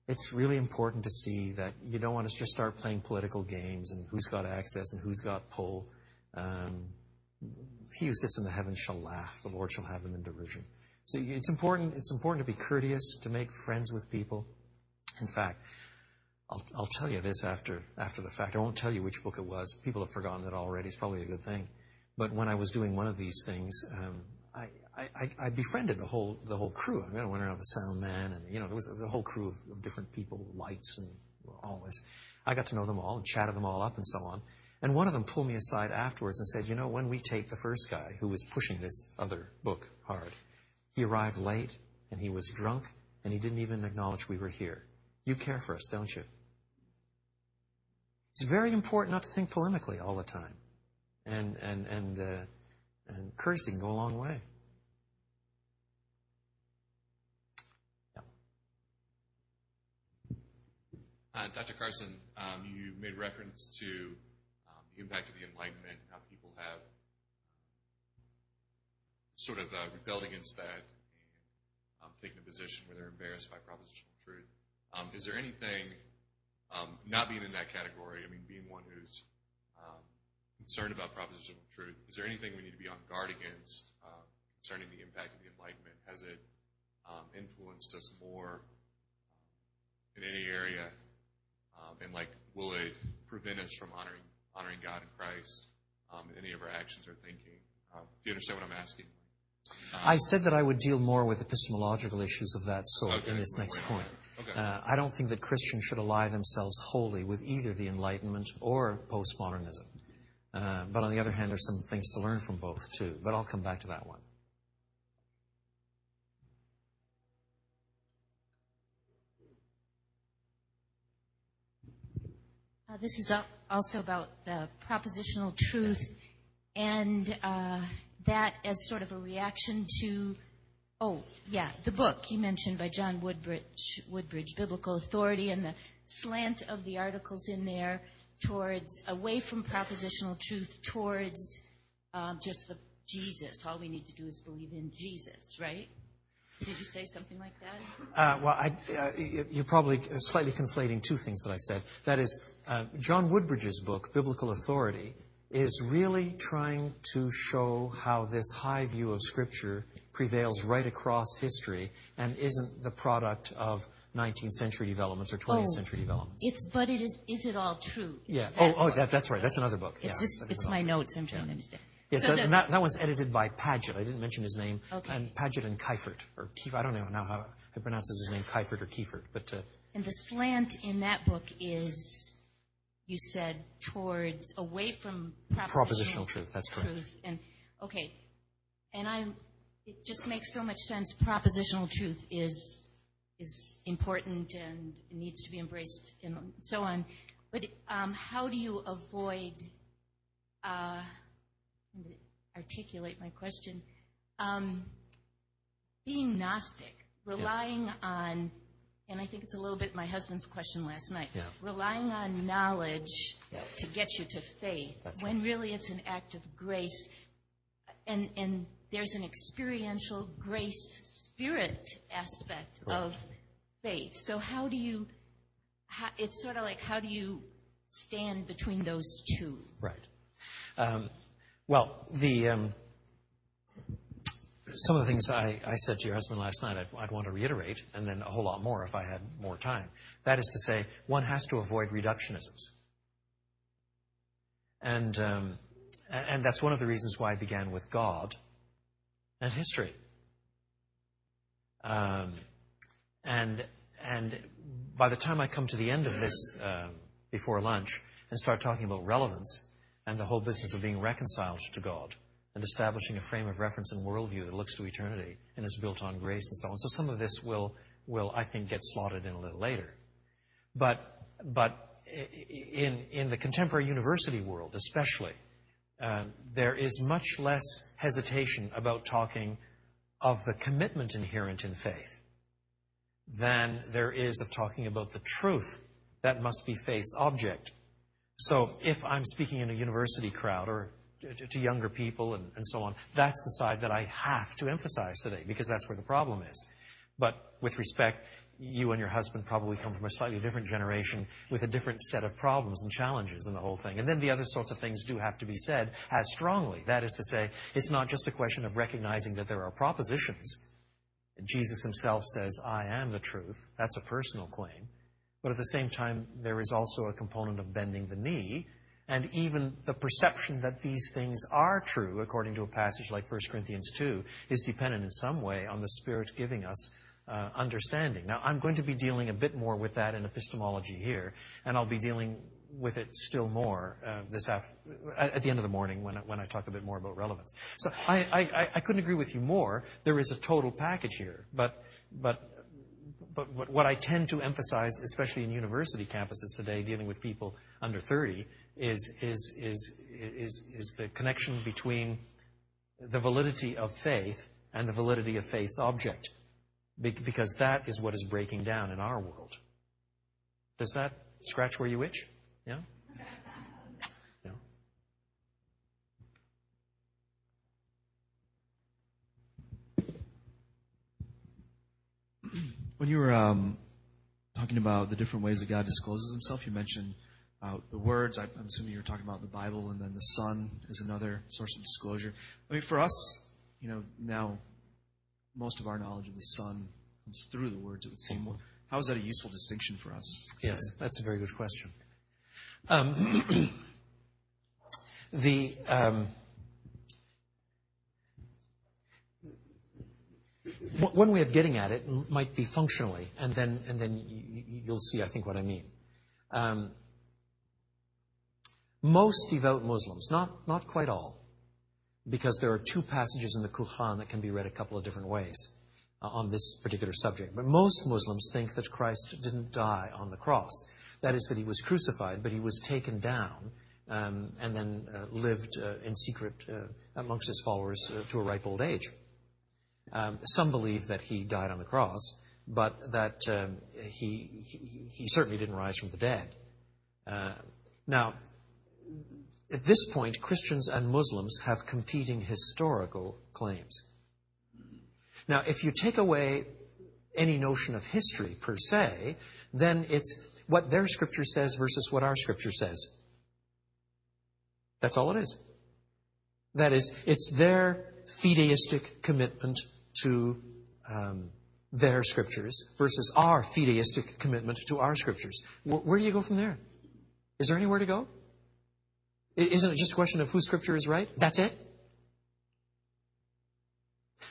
it's really important to see that you don't want to just start playing political games and who's got access and who's got pull. Um, he who sits in the heavens shall laugh; the Lord shall have him in derision. So it's important. It's important to be courteous, to make friends with people. In fact, I'll, I'll tell you this after after the fact. I won't tell you which book it was. People have forgotten it already. It's probably a good thing. But when I was doing one of these things, um, I, I, I, befriended the whole the whole crew. I, mean, I went around the sound man, and you know there was the whole crew of, of different people, lights and all this. I got to know them all and chatted them all up and so on. And one of them pulled me aside afterwards and said, "You know, when we taped the first guy who was pushing this other book hard, he arrived late and he was drunk and he didn't even acknowledge we were here. You care for us, don't you?" It's very important not to think polemically all the time, and and and uh, and can go a long way. Dr. Carson, um, you made reference to um, the impact of the Enlightenment and how people have sort of uh, rebelled against that and um, taken a position where they're embarrassed by propositional truth. Um, is there anything, um, not being in that category, I mean, being one who's um, concerned about propositional truth, is there anything we need to be on guard against uh, concerning the impact of the Enlightenment? Has it influenced us more in any area um, and like, will it prevent us from honoring honoring God and Christ um, in any of our actions or thinking? Uh, do you understand what I'm asking? Um, I said that I would deal more with epistemological issues of that sort in this next point. Uh, I don't think that Christians should ally themselves wholly with either the Enlightenment or postmodernism. Uh, but on the other hand, there's some things to learn from both too. But I'll come back to that one. This is also about propositional truth and uh, that as sort of a reaction to, oh, yeah, the book you mentioned by John Woodbridge, Biblical Authority, and the slant of the articles in there towards, away from propositional truth, towards um, just Jesus. All we need to do is believe in Jesus, right? Did you say something like that? Uh, well, I, uh, you're probably slightly conflating two things that I said. That is, uh, John Woodbridge's book, Biblical Authority, is really trying to show how this high view of Scripture prevails right across history and isn't the product of 19th century developments or 20th oh, century developments. It's, but it is, is it all true? Yeah. Oh, oh, that, that's right. That's another book. It's yeah, just, it's my notes. I'm trying to understand. Yes, that, that, that, one's edited by Paget. I didn't mention his name. Okay. And Paget and Kiefert, or Kiefert, I don't know now how he pronounces his name, Kiefert or Kiefert, but. Uh, and the slant in that book is, you said, towards away from propositional, propositional truth. That's correct. Truth. And okay, and I, it just makes so much sense. Propositional truth is is important and needs to be embraced and so on. But um, how do you avoid? Uh, articulate my question. Um, being Gnostic, relying on, and I think it's a little bit my husband's question last night, relying on knowledge to get you to faith, when really it's an act of grace. And, and there's an experiential grace spirit aspect of faith. So how do you, it's sort of like how do you stand between those two? Right. Um, well, the um, some of the things I, I, said to your husband last night, I'd, I'd, want to reiterate, and then a whole lot more if I had more time. That is to say, one has to avoid reductionisms, and um, and that's one of the reasons why I began with God and history. Um, and and by the time I come to the end of this uh, before lunch and start talking about relevance, and the whole business of being reconciled to God and establishing a frame of reference and worldview that looks to eternity and is built on grace and so on. So some of this will, will I think, get slotted in a little later. But, but in, in the contemporary university world, especially, uh, there is much less hesitation about talking of the commitment inherent in faith than there is of talking about the truth that must be faith's object. So if I'm speaking in a university crowd or to, younger people and, and so on, that's the side that I have to emphasize today because that's where the problem is. But with respect, you and your husband probably come from a slightly different generation with a different set of problems and challenges in the whole thing. And then the other sorts of things do have to be said as strongly. That is to say, it's not just a question of recognizing that there are propositions. Jesus himself says, I am the truth. That's a personal claim. But at the same time, there is also a component of bending the knee and even the perception that these things are true, according to a passage like 1 Corinthians 2, is dependent in some way on the Spirit giving us uh, understanding. Now, I'm going to be dealing a bit more with that in epistemology here, and I'll be dealing with it still more uh, this af- at the end of the morning when I, when I talk a bit more about relevance. So I, I, I couldn't agree with you more. There is a total package here, but but but what I tend to emphasize, especially in university campuses today, dealing with people under 30, is the connection between the validity of faith and the validity of faith's object because that is what is breaking down in our world. Does that scratch where you itch? Yeah. When you were um, talking about the different ways that God discloses himself, you mentioned uh, the words. I'm assuming you were talking about the Bible, and then the Son is another source of disclosure. I mean, for us, you know, now most of our knowledge of the Son comes through the words, it would seem. How is that a useful distinction for us? Yes, that's a very good question. Um, the um, one way of getting at it might be functionally, and then and then you'll see, I think, what I mean. Um, most devout Muslims, not not quite all, because there are two passages in the Quran that can be read a couple of different ways uh, on this particular subject. But most Muslims think that Christ didn't die on the cross. That is, that he was crucified, but he was taken down um, and then uh, lived uh, in secret amongst his followers to a ripe old age. Um, some believe that he died on the cross, but that um, he, certainly didn't rise from the dead. Uh, now, at this point, Christians and Muslims have competing historical claims. Now, if you take away any notion of history per se, then it's what their scripture says versus what our scripture says. That's all it is. That is, it's their fideistic commitment to um, their scriptures versus our fideistic commitment to our scriptures. Where, where do you go from there? Is there anywhere to go? Isn't it just a question of whose scripture is right? That's it?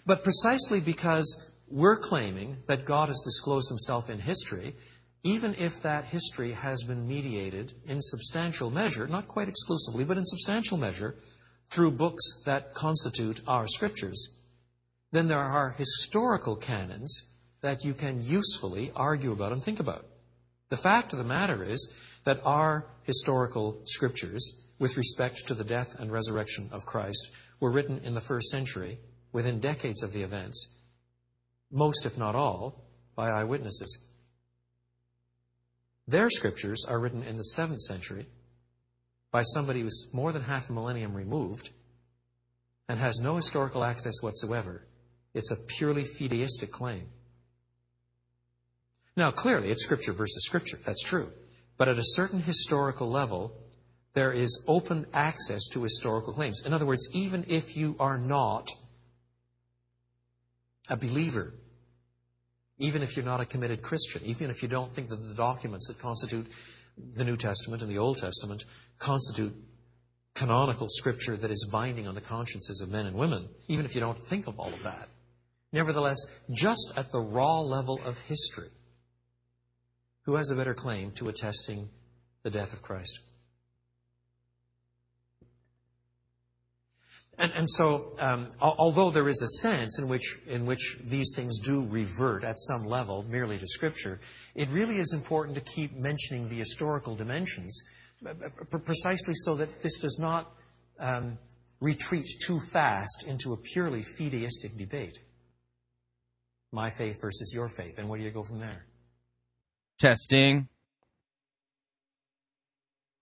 But precisely because we're claiming that God has disclosed himself in history, even if that history has been mediated in substantial measure, not quite exclusively, but in substantial measure, through books that constitute our scriptures, then there are historical canons that you can usefully argue about and think about. The fact of the matter is that our historical scriptures, with respect to the death and resurrection of Christ, were written in the first century within decades of the events, most, if not all, by eyewitnesses. Their scriptures are written in the 7th century by somebody who's more than half a millennium removed and has no historical access whatsoever. It's a purely fideistic claim. Now, clearly, it's scripture versus scripture. That's true. But at a certain historical level, there is open access to historical claims. In other words, even if you are not a believer, even if you're not a committed Christian, even if you don't think that the documents that constitute the New Testament and the Old Testament constitute canonical scripture that is binding on the consciences of men and women, even if you don't think of all of that. Nevertheless, just at the raw level of history, who has a better claim to attesting the death of Christ? And, and so, um, although there is a sense in which, in which these things do revert at some level merely to Scripture, it really is important to keep mentioning the historical dimensions uh, uh, precisely so that this does not um, retreat too fast into a purely fideistic debate. My faith versus your faith. And where do you go from there? Testing.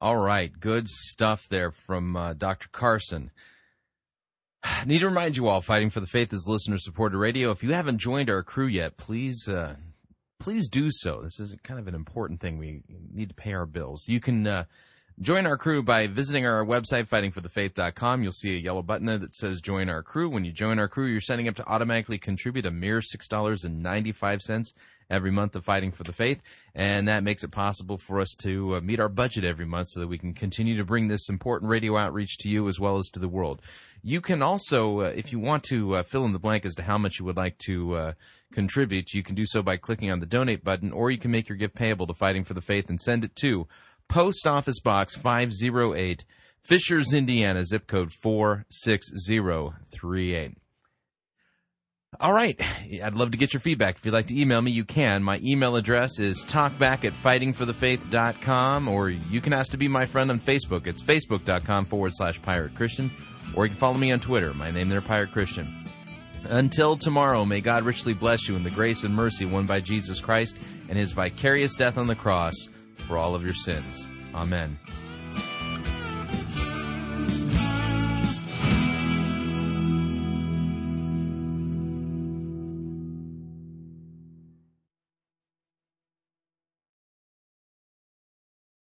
All right, good stuff there from uh, Dr. Carson. Need to remind you all, Fighting for the Faith is listener supported radio. If you haven't joined our crew yet, please uh, please do so. This is kind of an important thing. We need to pay our bills. You can uh, join our crew by visiting our website, fightingforthefaith.com. You'll see a yellow button there that says Join Our Crew. When you join our crew, you're setting up to automatically contribute a mere $6.95 every month of Fighting for the Faith. And that makes it possible for us to uh, meet our budget every month so that we can continue to bring this important radio outreach to you as well as to the world. You can also, uh, if you want to uh, fill in the blank as to how much you would like to uh, contribute, you can do so by clicking on the donate button, or you can make your gift payable to Fighting for the Faith and send it to Post Office Box 508, Fishers, Indiana, zip code 46038. All right. I'd love to get your feedback. If you'd like to email me, you can. My email address is talkback at fightingforthefaith.com, or you can ask to be my friend on Facebook. It's facebook.com forward slash pirate Christian, or you can follow me on Twitter. My name there, Pirate Christian. Until tomorrow, may God richly bless you in the grace and mercy won by Jesus Christ and his vicarious death on the cross for all of your sins. Amen.